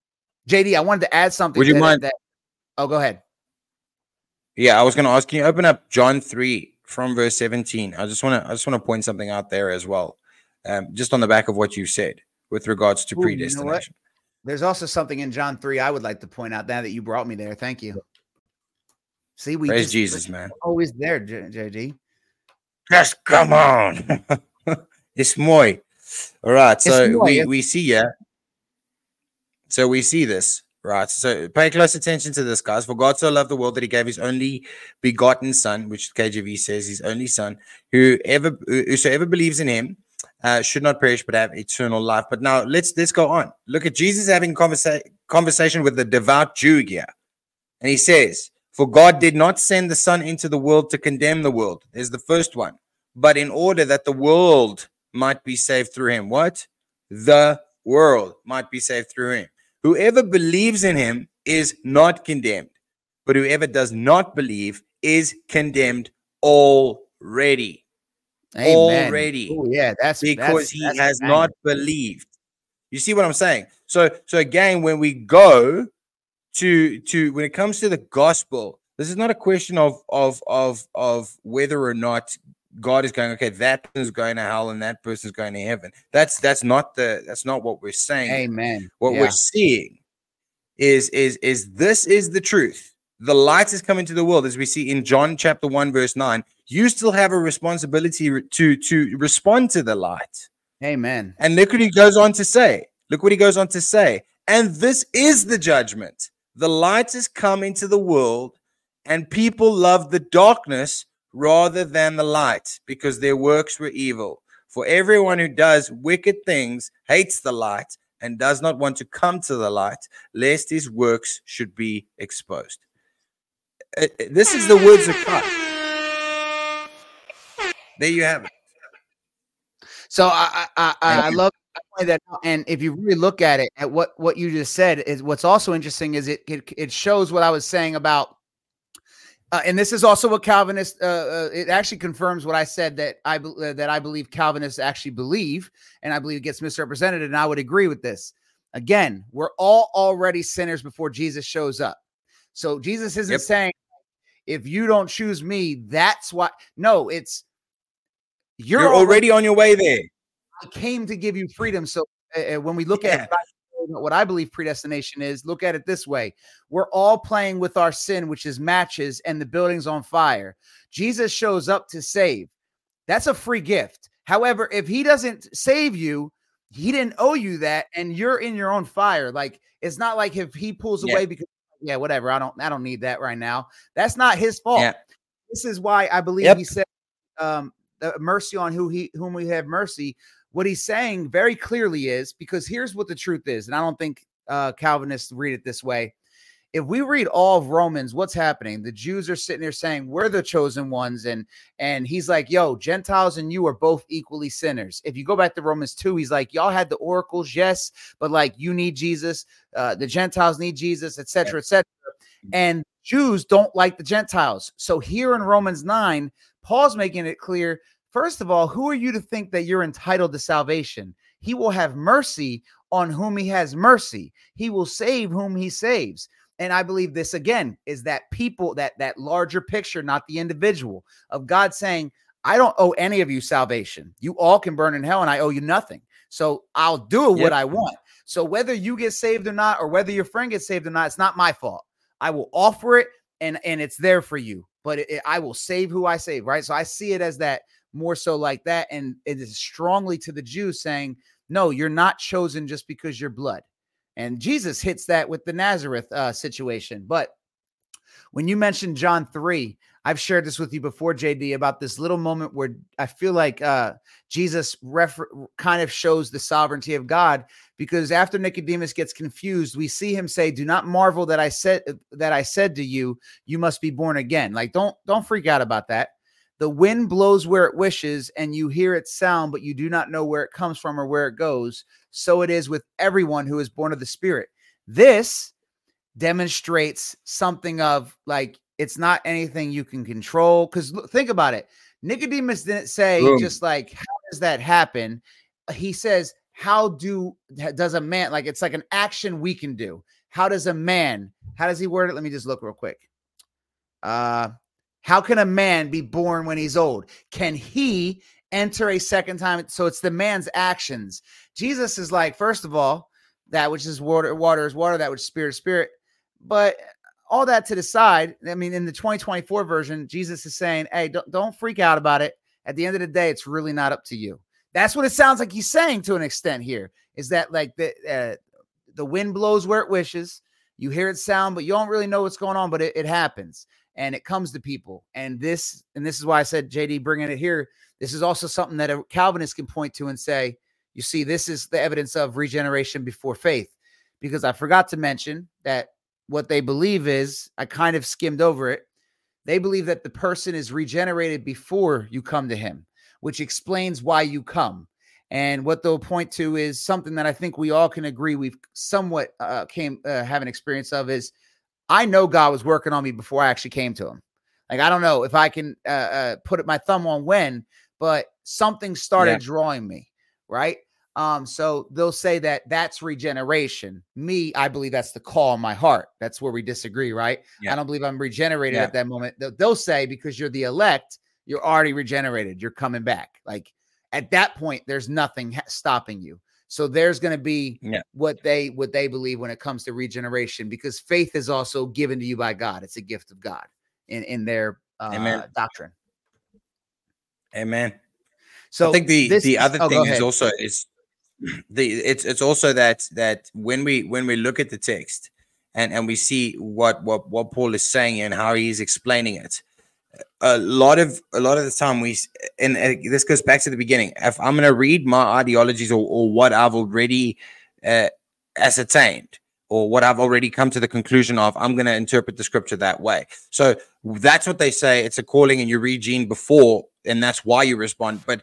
Speaker 2: JD, I wanted to add something.
Speaker 1: Would you mind-
Speaker 2: That, oh, go ahead.
Speaker 1: Yeah, I was going to ask. Can you open up John three from verse seventeen? I just want to. I just want to point something out there as well, um, just on the back of what you said with regards to
Speaker 2: Ooh, you know
Speaker 1: predestination.
Speaker 2: There's also something in John 3 I would like to point out now that you brought me there. Thank you. See, we
Speaker 1: Praise
Speaker 2: just-
Speaker 1: Jesus, man.
Speaker 2: always there, JD.
Speaker 1: Just come on. it's moi. All right. So we, we see yeah. So we see this, right? So pay close attention to this, guys. For God so loved the world that he gave his only begotten son, which KJV says his only son, whoever whosoever believes in him uh, should not perish but have eternal life. But now let's let's go on. Look at Jesus having conversa- conversation with the devout Jew here. And he says, For God did not send the Son into the world to condemn the world. There's the first one. But in order that the world might be saved through him. What? The world might be saved through him. Whoever believes in him is not condemned, but whoever does not believe is condemned already. Amen. Already.
Speaker 2: Ooh, yeah, that's
Speaker 1: because
Speaker 2: that's,
Speaker 1: he
Speaker 2: that's
Speaker 1: has not believed. You see what I'm saying? So, so again, when we go to to when it comes to the gospel, this is not a question of of of of whether or not God is going, okay, that person is going to hell and that person is going to heaven. That's that's not the that's not what we're saying.
Speaker 2: Amen.
Speaker 1: What yeah. we're seeing is is is this is the truth. The light is coming to the world, as we see in John chapter 1, verse 9. You still have a responsibility to to respond to the light.
Speaker 2: Amen.
Speaker 1: And look what he goes on to say. Look what he goes on to say. And this is the judgment. The light has come into the world, and people love the darkness rather than the light, because their works were evil. For everyone who does wicked things hates the light and does not want to come to the light, lest his works should be exposed. Uh, uh, this is the words of God. There you have it.
Speaker 2: So I I, I, I love that and if you really look at it at what what you just said is what's also interesting is it it, it shows what i was saying about uh, and this is also what Calvinists. Uh, uh, it actually confirms what I said that I uh, that I believe Calvinists actually believe, and I believe it gets misrepresented. And I would agree with this. Again, we're all already sinners before Jesus shows up. So Jesus isn't yep. saying, "If you don't choose me, that's why." No, it's
Speaker 1: you're, you're already, already on your way there.
Speaker 2: I came to give you freedom. So uh, when we look yeah. at what I believe predestination is, look at it this way. We're all playing with our sin, which is matches, and the building's on fire. Jesus shows up to save. That's a free gift. However, if he doesn't save you, he didn't owe you that, and you're in your own fire. Like it's not like if he pulls yeah. away because yeah, whatever. I don't I don't need that right now. That's not his fault. Yeah. This is why I believe yep. he said um mercy on who he whom we have mercy what he's saying very clearly is because here's what the truth is, and I don't think uh, Calvinists read it this way. If we read all of Romans, what's happening? The Jews are sitting there saying we're the chosen ones, and and he's like, "Yo, Gentiles and you are both equally sinners." If you go back to Romans two, he's like, "Y'all had the oracles, yes, but like you need Jesus, uh, the Gentiles need Jesus, etc., etc." And Jews don't like the Gentiles. So here in Romans nine, Paul's making it clear First of all, who are you to think that you're entitled to salvation? He will have mercy on whom he has mercy. He will save whom he saves. And I believe this again is that people that that larger picture, not the individual, of God saying, I don't owe any of you salvation. You all can burn in hell and I owe you nothing. So I'll do yep. what I want. So whether you get saved or not, or whether your friend gets saved or not, it's not my fault. I will offer it and and it's there for you. But it, it, I will save who I save, right? So I see it as that more so like that. And it is strongly to the Jews saying, no, you're not chosen just because you're blood. And Jesus hits that with the Nazareth uh, situation. But when you mentioned John 3, I've shared this with you before, JD, about this little moment where I feel like uh, Jesus refer- kind of shows the sovereignty of God because after Nicodemus gets confused, we see him say, "Do not marvel that I said that I said to you, you must be born again." Like, don't don't freak out about that. The wind blows where it wishes, and you hear its sound, but you do not know where it comes from or where it goes. So it is with everyone who is born of the Spirit. This demonstrates something of like it's not anything you can control. Because think about it. Nicodemus didn't say Boom. just like, how does that happen? He says, how do does a man like it's like an action we can do? How does a man, how does he word it? Let me just look real quick. Uh how can a man be born when he's old? Can he enter a second time? So it's the man's actions. Jesus is like, first of all, that which is water, water is water, that which is spirit is spirit. But all that to the side, I mean, in the 2024 version, Jesus is saying, hey, don't, don't freak out about it. At the end of the day, it's really not up to you. That's what it sounds like he's saying to an extent here. Is that like the uh, the wind blows where it wishes. You hear it sound, but you don't really know what's going on. But it, it happens, and it comes to people. And this, and this is why I said, JD, bringing it here. This is also something that a Calvinist can point to and say, you see, this is the evidence of regeneration before faith. Because I forgot to mention that what they believe is, I kind of skimmed over it. They believe that the person is regenerated before you come to him, which explains why you come. And what they'll point to is something that I think we all can agree we've somewhat uh, came uh, have an experience of is I know God was working on me before I actually came to Him. Like I don't know if I can uh, uh, put my thumb on when, but something started yeah. drawing me right. Um, so they'll say that that's regeneration. Me, I believe that's the call in my heart. That's where we disagree, right? Yeah. I don't believe I'm regenerated yeah. at that moment. They'll say because you're the elect, you're already regenerated. You're coming back. Like at that point, there's nothing stopping you. So there's going to be yeah. what they what they believe when it comes to regeneration, because faith is also given to you by God. It's a gift of God in in their uh, doctrine.
Speaker 1: Amen. So I think the the other oh, thing is also is the it's it's also that that when we when we look at the text and and we see what what what Paul is saying and how he's explaining it a lot of a lot of the time we and, this goes back to the beginning if i'm going to read my ideologies or, or what i've already uh, ascertained or what i've already come to the conclusion of i'm going to interpret the scripture that way so that's what they say it's a calling and you read gene before and that's why you respond but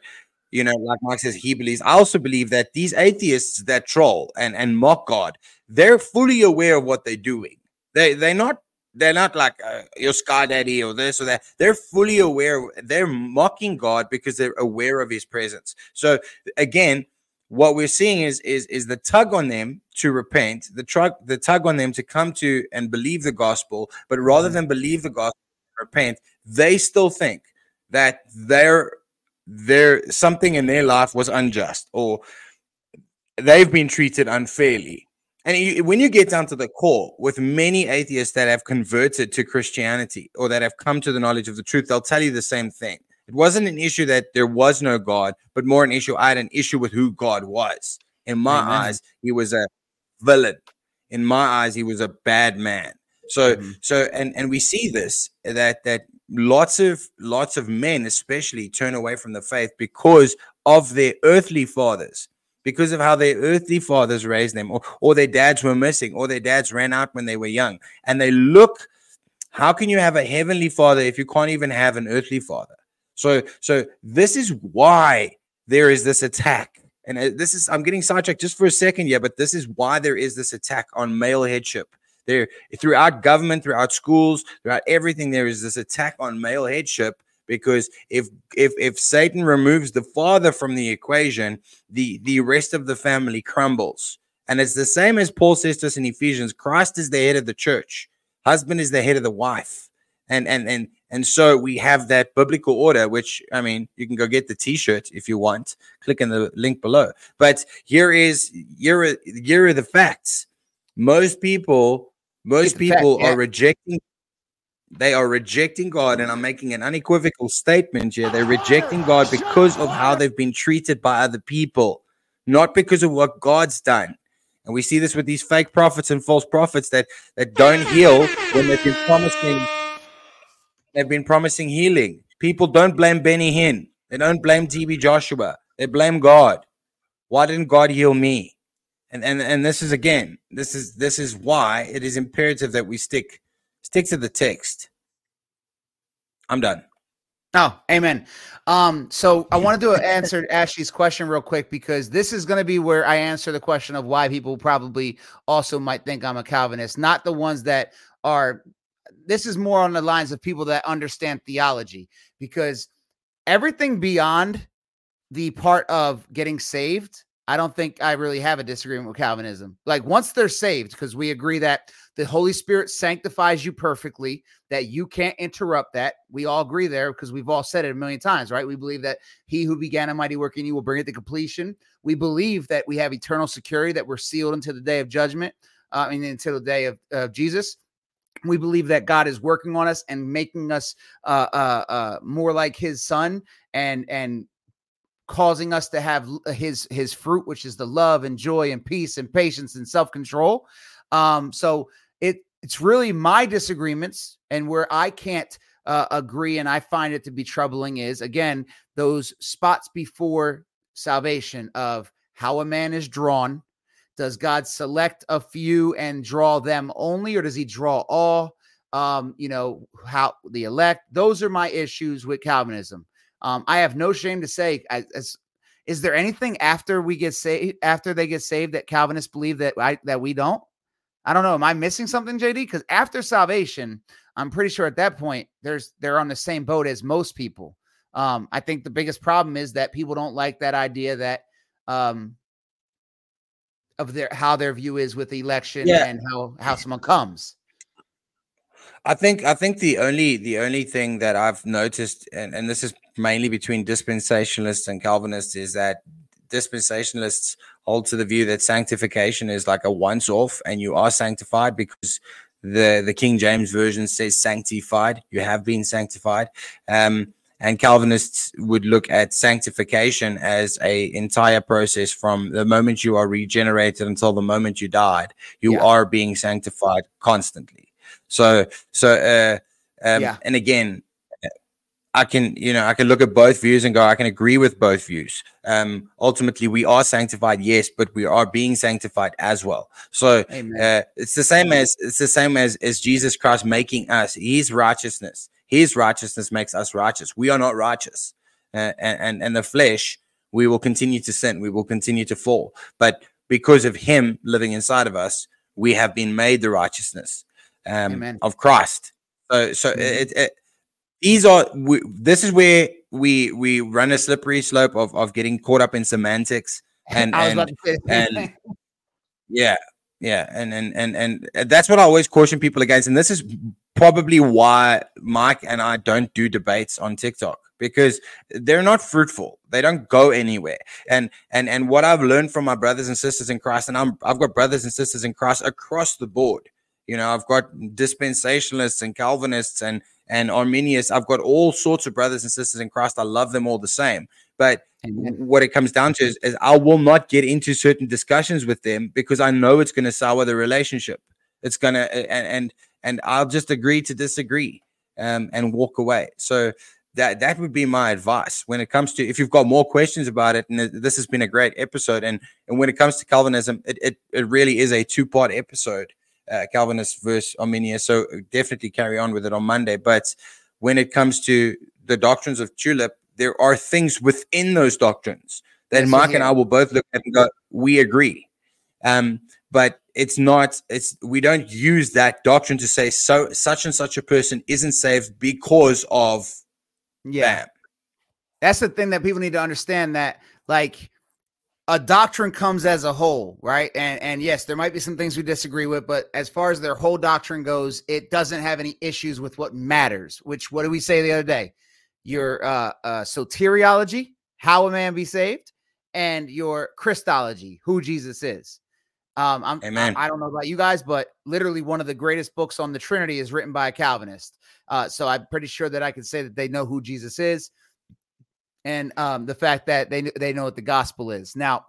Speaker 1: you know, like Mark says, he believes. I also believe that these atheists that troll and and mock God, they're fully aware of what they're doing. They they're not they're not like uh, your sky daddy or this or that. They're fully aware. They're mocking God because they're aware of His presence. So again, what we're seeing is is is the tug on them to repent, the tug the tug on them to come to and believe the gospel. But rather mm-hmm. than believe the gospel, repent, they still think that they're there something in their life was unjust or they've been treated unfairly. And you, when you get down to the core, with many atheists that have converted to Christianity or that have come to the knowledge of the truth, they'll tell you the same thing. It wasn't an issue that there was no God, but more an issue. I had an issue with who God was. In my Amen. eyes, he was a villain. In my eyes, he was a bad man. So, mm-hmm. so, and and we see this that that lots of lots of men especially turn away from the faith because of their earthly fathers because of how their earthly fathers raised them or, or their dads were missing or their dads ran out when they were young. And they look how can you have a heavenly father if you can't even have an earthly father? So so this is why there is this attack. And uh, this is i'm getting sidetracked just for a second yeah but this is why there is this attack on male headship. There, throughout government, throughout schools, throughout everything, there is this attack on male headship because if if if Satan removes the father from the equation, the the rest of the family crumbles. And it's the same as Paul says to us in Ephesians: Christ is the head of the church, husband is the head of the wife, and and and and so we have that biblical order. Which I mean, you can go get the T-shirt if you want. Click in the link below. But here is here are, here are the facts. Most people most people fact, yeah. are rejecting they are rejecting God, and I'm making an unequivocal statement here. They're rejecting God because of how they've been treated by other people, not because of what God's done. And we see this with these fake prophets and false prophets that that don't heal when they've been promising they've been promising healing. People don't blame Benny Hinn. They don't blame TB Joshua. They blame God. Why didn't God heal me? and and and this is again this is this is why it is imperative that we stick stick to the text. I'm done.
Speaker 2: Oh amen. Um so i wanted to answer ashley's question real quick because this is going to be where i answer the question of why people probably also might think i'm a calvinist not the ones that are this is more on the lines of people that understand theology because everything beyond the part of getting saved I don't think I really have a disagreement with Calvinism. Like once they're saved, because we agree that the Holy Spirit sanctifies you perfectly, that you can't interrupt that. We all agree there because we've all said it a million times, right? We believe that he who began a mighty work in you will bring it to completion. We believe that we have eternal security, that we're sealed until the day of judgment, uh, I mean, until the day of, of Jesus we believe that God is working on us and making us uh, uh, uh, more like His Son, and and causing us to have his his fruit, which is the love and joy and peace and patience and self control. Um, so it it's really my disagreements and where I can't uh, agree and I find it to be troubling is again those spots before salvation of how a man is drawn. Does God select a few and draw them only, or does He draw all? Um, you know how the elect. Those are my issues with Calvinism. Um, I have no shame to say, as, as is there anything after we get saved, after they get saved, that Calvinists believe that I that we don't? I don't know. Am I missing something, JD? Because after salvation, I'm pretty sure at that point there's they're on the same boat as most people. Um, I think the biggest problem is that people don't like that idea that um of their how their view is with the election yeah. and how how someone comes.
Speaker 1: I think I think the only the only thing that I've noticed, and, and this is mainly between dispensationalists and Calvinists, is that dispensationalists hold to the view that sanctification is like a once off and you are sanctified because the the King James version says sanctified you have been sanctified um, and Calvinists would look at sanctification as a entire process from the moment you are regenerated until the moment you died you yeah. are being sanctified constantly so so uh, um, yeah. and again I can, you know, I can look at both views and go, I can agree with both views. Um, ultimately, we are sanctified, yes, but we are being sanctified as well. So uh, it's the same as it's the same as as Jesus Christ making us His righteousness. His righteousness makes us righteous. We are not righteous, uh, and, and and the flesh, we will continue to sin. We will continue to fall, but because of Him living inside of us, we have been made the righteousness um, of Christ. So, so mm-hmm. it, it these are we, this is where we we run a slippery slope of of getting caught up in semantics and and, and yeah yeah and, and and and that's what i always caution people against and this is probably why mike and i don't do debates on tiktok because they're not fruitful. They don't go anywhere. And and and what i've learned from my brothers and sisters in christ and i'm i've got brothers and sisters in christ across the board. You know i've got dispensationalists and calvinists and and Arminians. I've got all sorts of brothers and sisters in Christ. I love them all the same. But Amen. what it comes down to is, is, I will not get into certain discussions with them because I know it's going to sour the relationship. It's going to, and, and, and I'll just agree to disagree um, and walk away. So that, that would be my advice when it comes to, if you've got more questions about it, and this has been a great episode. And, and when it comes to Calvinism, it, it, it really is a two part episode uh, Calvinist versus Arminians. So definitely carry on with it on Monday. But when it comes to the doctrines of Tulip, there are things within those doctrines that Mark and I will both look at and go, we agree. Um, but it's not, it's we don't use that doctrine to say so such and such a person isn't saved because of
Speaker 2: yeah. Bam. That's the thing that people need to understand that like a doctrine comes as a whole, right? And and yes, there might be some things we disagree with, but as far as their whole doctrine goes, it doesn't have any issues with what matters. Which what did we say the other day? Your uh, uh, soteriology, how a man be saved, and your Christology, who Jesus is. Um, I'm, Amen. I, I don't know about you guys, but literally one of the greatest books on the Trinity is written by a Calvinist. Uh, so I'm pretty sure that I can say that they know who Jesus is and um, the fact that they they know what the gospel is. Now,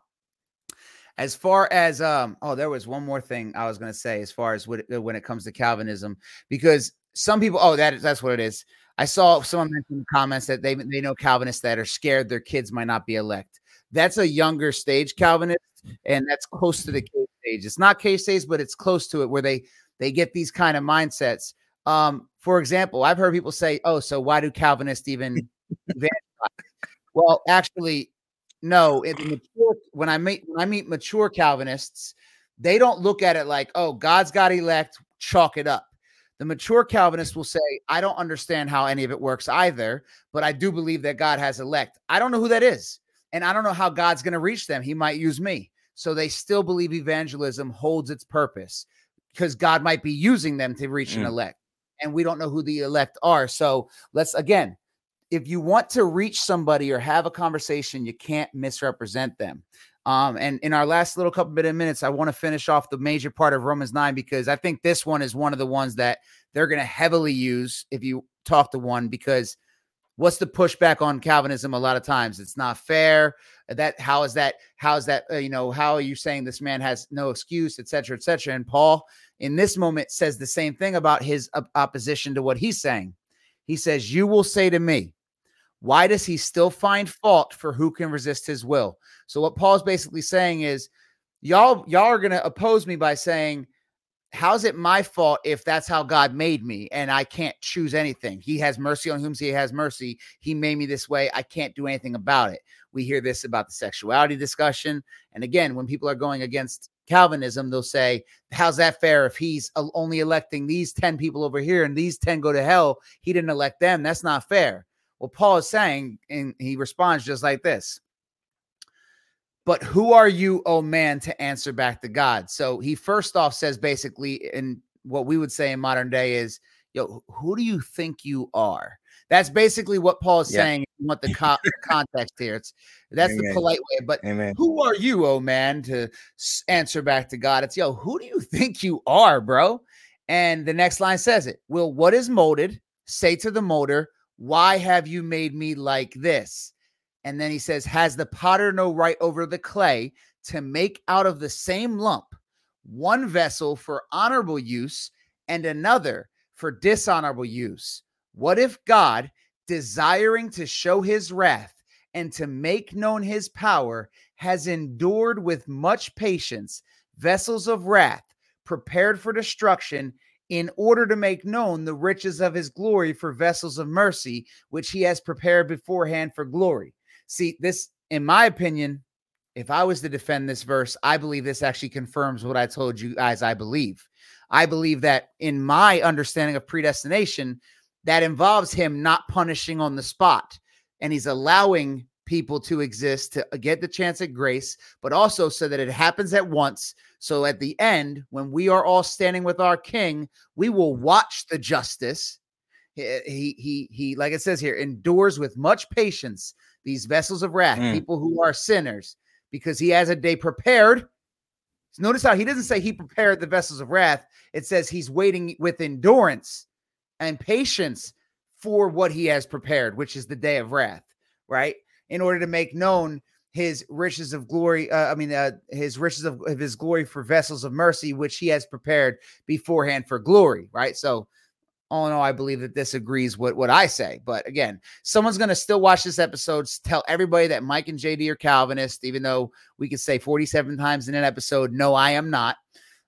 Speaker 2: as far as um, oh, there was one more thing I was going to say as far as what, when it comes to Calvinism, because some people, oh, that that's what it is. I saw someone mention in the comments that they they know Calvinists that are scared their kids might not be elect. That's a younger stage Calvinist, and that's close to the cage stage. It's not cage stage, but it's close to it where they they get these kind of mindsets. Um, for example, I've heard people say, "Oh, so why do Calvinists even evangelize?" Well, actually, no. Mature, when I meet when I meet mature Calvinists, they don't look at it like, "Oh, God's got elect, chalk it up." The mature Calvinist will say, "I don't understand how any of it works either, but I do believe that God has elect." I don't know who that is, and I don't know how God's going to reach them. He might use me. So they still believe evangelism holds its purpose because God might be using them to reach mm. an elect. And we don't know who the elect are. So let's again if you want to reach somebody or have a conversation, you can't misrepresent them. Um, and in our last little couple bit of minutes, I want to finish off the major part of Romans 9 because I think this one is one of the ones that they're going to heavily use if you talk to one because what's the pushback on Calvinism? A lot of times it's not fair. That how is that? How is that? Uh, you know, how are you saying this man has no excuse, etc., etc.? And Paul, in this moment, says the same thing about his opposition to what he's saying. He says, "You will say to me." Why does he still find fault for who can resist his will? So what Paul's basically saying is, y'all y'all are going to oppose me by saying how's it my fault if that's how God made me and I can't choose anything? He has mercy on whom he has mercy. He made me this way. I can't do anything about it. We hear this about the sexuality discussion. And again, when people are going against Calvinism, they'll say, How's that fair if he's only electing these 10 people over here and these 10 go to hell? He didn't elect them. That's not fair. Well, Paul is saying, and he responds just like this but who are you, oh man, to answer back to God? So he first off says basically, in what we would say in modern day is, yo, who do you think you are? That's basically what Paul is yeah. saying. You want the, co- context here? It's that's Amen. the polite way. But Amen. who are you, oh man, to answer back to God? It's yo, who do you think you are, bro? And the next line says it. Will what is molded say to the molder, why have you made me like this? And then he says, Has the potter no right over the clay to make out of the same lump one vessel for honorable use and another for dishonorable use? What if God, desiring to show his wrath and to make known his power, has endured with much patience vessels of wrath prepared for destruction? In order to make known the riches of his glory for vessels of mercy, which he has prepared beforehand for glory. See, this, in my opinion, if I was to defend this verse, I believe this actually confirms what I told you guys I believe. I believe that in my understanding of predestination, that involves him not punishing on the spot and he's allowing people to exist to get the chance at grace, but also so that it happens at once. So at the end, when we are all standing with our king, we will watch the justice. He, he, he, he like it says here, endures with much patience these vessels of wrath, mm. people who are sinners, because he has a day prepared. Notice how he doesn't say he prepared the vessels of wrath. It says he's waiting with endurance and patience for what he has prepared, which is the day of wrath, right? In order to make known his riches of glory, uh, I mean, uh, his riches of, of his glory for vessels of mercy, which he has prepared beforehand for glory, right? So all in all, I believe that this agrees with what I say. But again, someone's going to still watch this episode, tell everybody that Mike and JD are Calvinist, even though we could say 47 times in an episode, no, I am not.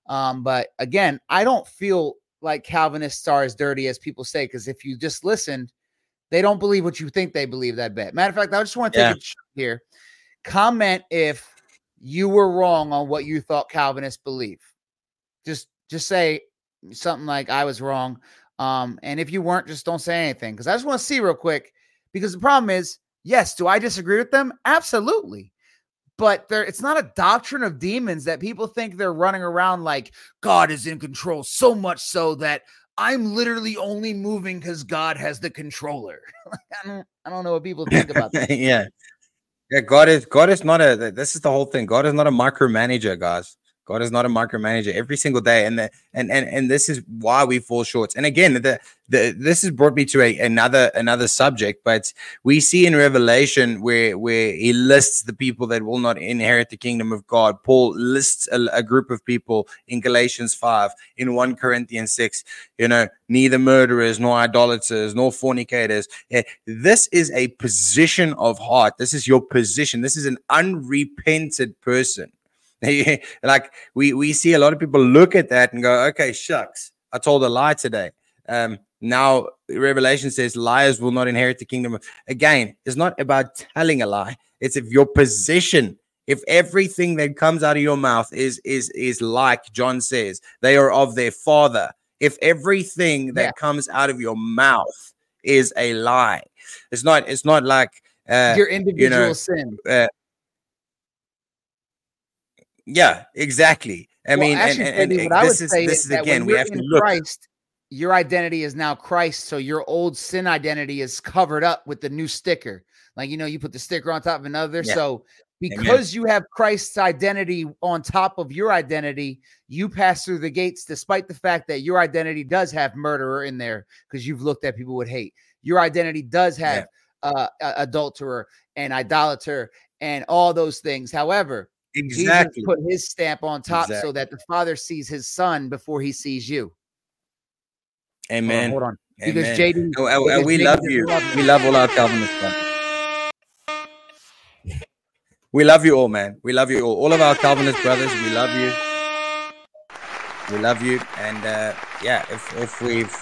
Speaker 2: Um, but again, I don't feel like Calvinists are as dirty as people say, because if you just listened, they don't believe what you think they believe that bet. Matter of fact, I just want to take yeah. a here. Comment if you were wrong on what you thought Calvinists believe. Just just say something like I was wrong um, and if you weren't, just don't say anything because I just want to see real quick. Because the problem is, yes, do I disagree with them? Absolutely. But there, it's not a doctrine of demons that people think they're running around like God is in control so much so that I'm literally only moving because God has the controller. I don't, I don't know what people think about that.
Speaker 1: yeah, yeah. God is God is not a. This is the whole thing. God is not a micromanager, guys. God is not a micromanager every single day, and the, and and and this is why we fall short. And again, the the this has brought me to a, another another subject, but we see in Revelation where where he lists the people that will not inherit the kingdom of God. Paul lists a, a group of people in Galatians five, in one Corinthians six. You know, neither murderers nor idolaters nor fornicators. Eh, this is a position of heart. This is your position. This is an unrepented person like we we see a lot of people look at that and go, okay, shucks, I told a lie today. Um, now Revelation says liars will not inherit the kingdom. Again, it's not about telling a lie. It's if your position, if everything that comes out of your mouth is is is like John says, they are of their father. If everything that yeah. comes out of your mouth is a lie, it's not. It's not like
Speaker 2: uh, your individual you know, sin. Uh,
Speaker 1: yeah, exactly. I well, mean, actually, and, and, and this is this is again we have to look.
Speaker 2: Christ, your identity is now Christ, so your old sin identity is covered up with the new sticker. Like you know, you put the sticker on top of another. Yeah. So because Amen. you have Christ's identity on top of your identity, you pass through the gates, despite the fact that your identity does have murderer in there, because you've looked at people with hate. Your identity does have uh, adulterer and idolater and all those things. However,
Speaker 1: exactly.
Speaker 2: Jesus put his stamp on top
Speaker 1: Exactly.
Speaker 2: so that the Father sees his Son before he sees you. Hold on,
Speaker 1: amen.
Speaker 2: Hold on. Because JD,
Speaker 1: And-
Speaker 2: because
Speaker 1: we
Speaker 2: JD
Speaker 1: love you
Speaker 2: love you.
Speaker 1: we love all our calvinist brothers. We love you all man. We love you all. All of our calvinist brothers we love you. We love you. And uh yeah if if we've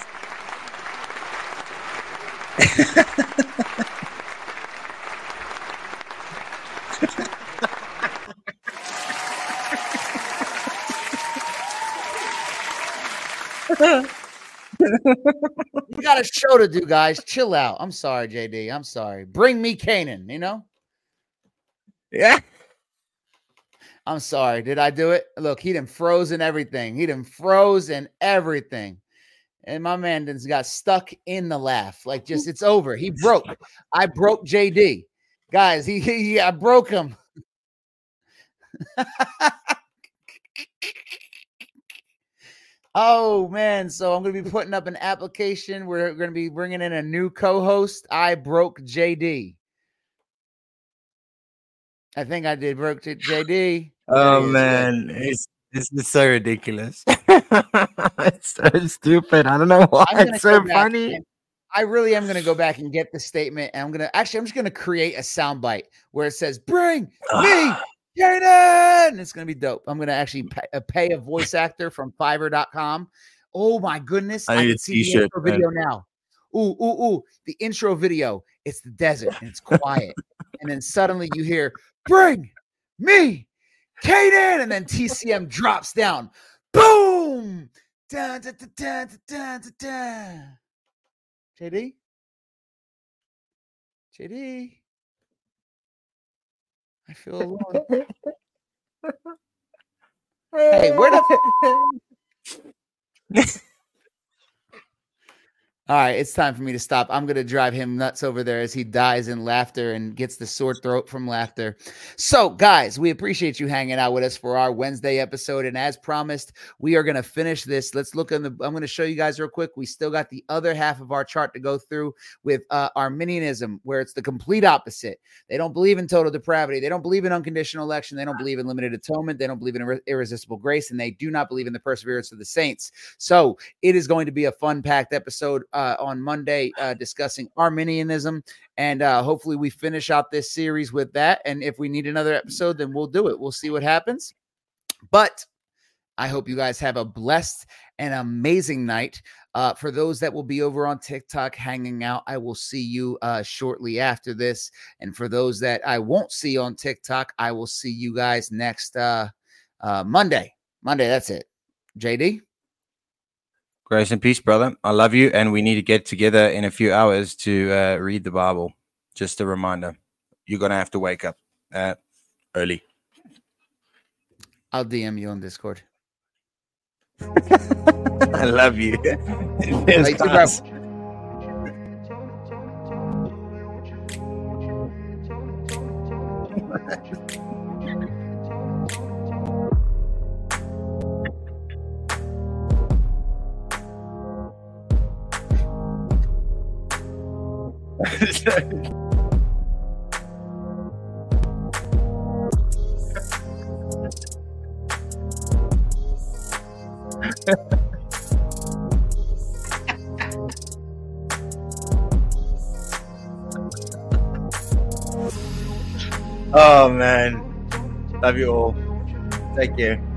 Speaker 2: we got a show to do, guys. Chill out. I'm sorry, JD. I'm sorry. Bring me Canaan, you know?
Speaker 1: yeah
Speaker 2: I'm sorry. Did I do it? Look, he done frozen everything. He done frozen everything. And my man done got stuck in the laugh. Like just it's over. He broke. I broke JD. Guys, he, he I broke him. oh man, so I'm going to be putting up an application. We're going to be bringing in a new co-host. I broke JD. I think I did broke JD.
Speaker 1: oh
Speaker 2: man, he is, good.
Speaker 1: it's it's just so ridiculous it's so stupid i don't know why it's so funny
Speaker 2: and- I really am going to go back and get the statement. And I'm going to actually, I'm just going to create a soundbite where it says, Bring me Jaden. It's going to be dope. I'm going to actually pay, uh, pay a voice actor from fiverr.com. Oh my goodness.
Speaker 1: I
Speaker 2: I,
Speaker 1: need
Speaker 2: can
Speaker 1: a
Speaker 2: see the intro
Speaker 1: man.
Speaker 2: video now. Ooh, ooh, ooh. The intro video. It's the desert and it's quiet. and then suddenly you hear, Bring me Kaden. And then TCM drops down. Boom. Dun, dun, dun, dun, dun, dun. JD? JD? I feel alone. Hey, where the All right, it's time for me to stop. I'm going to drive him nuts over there as he dies in laughter and gets the sore throat from laughter. So, guys, we appreciate you hanging out with us for our Wednesday episode. And as promised, we are going to finish this. Let's look in the. I'm going to show you guys real quick. We still got the other half of our chart to go through with uh, Arminianism, where it's the complete opposite. They don't believe in total depravity. They don't believe in unconditional election. They don't believe in limited atonement. They don't believe in irre- irresistible grace. And they do not believe in the perseverance of the saints. So, it is going to be a fun packed episode uh, on Monday uh, discussing Arminianism. And uh, hopefully, we finish out this series with that. And if we need another episode, then we'll do it. We'll see what happens. But I hope you guys have a blessed and amazing night. Uh, for those that will be over on TikTok hanging out, I will see you uh, shortly after this. And for those that I won't see on TikTok, I will see you guys next uh, uh, Monday. Monday, that's it. JD?
Speaker 1: Grace and peace, brother. I love you, and we need to get together in a few hours to uh, read the Bible. Just a reminder, you're gonna have to wake up uh, early.
Speaker 2: I'll DM you on Discord.
Speaker 1: I love you.
Speaker 2: Love
Speaker 1: oh man, love you all. Take care.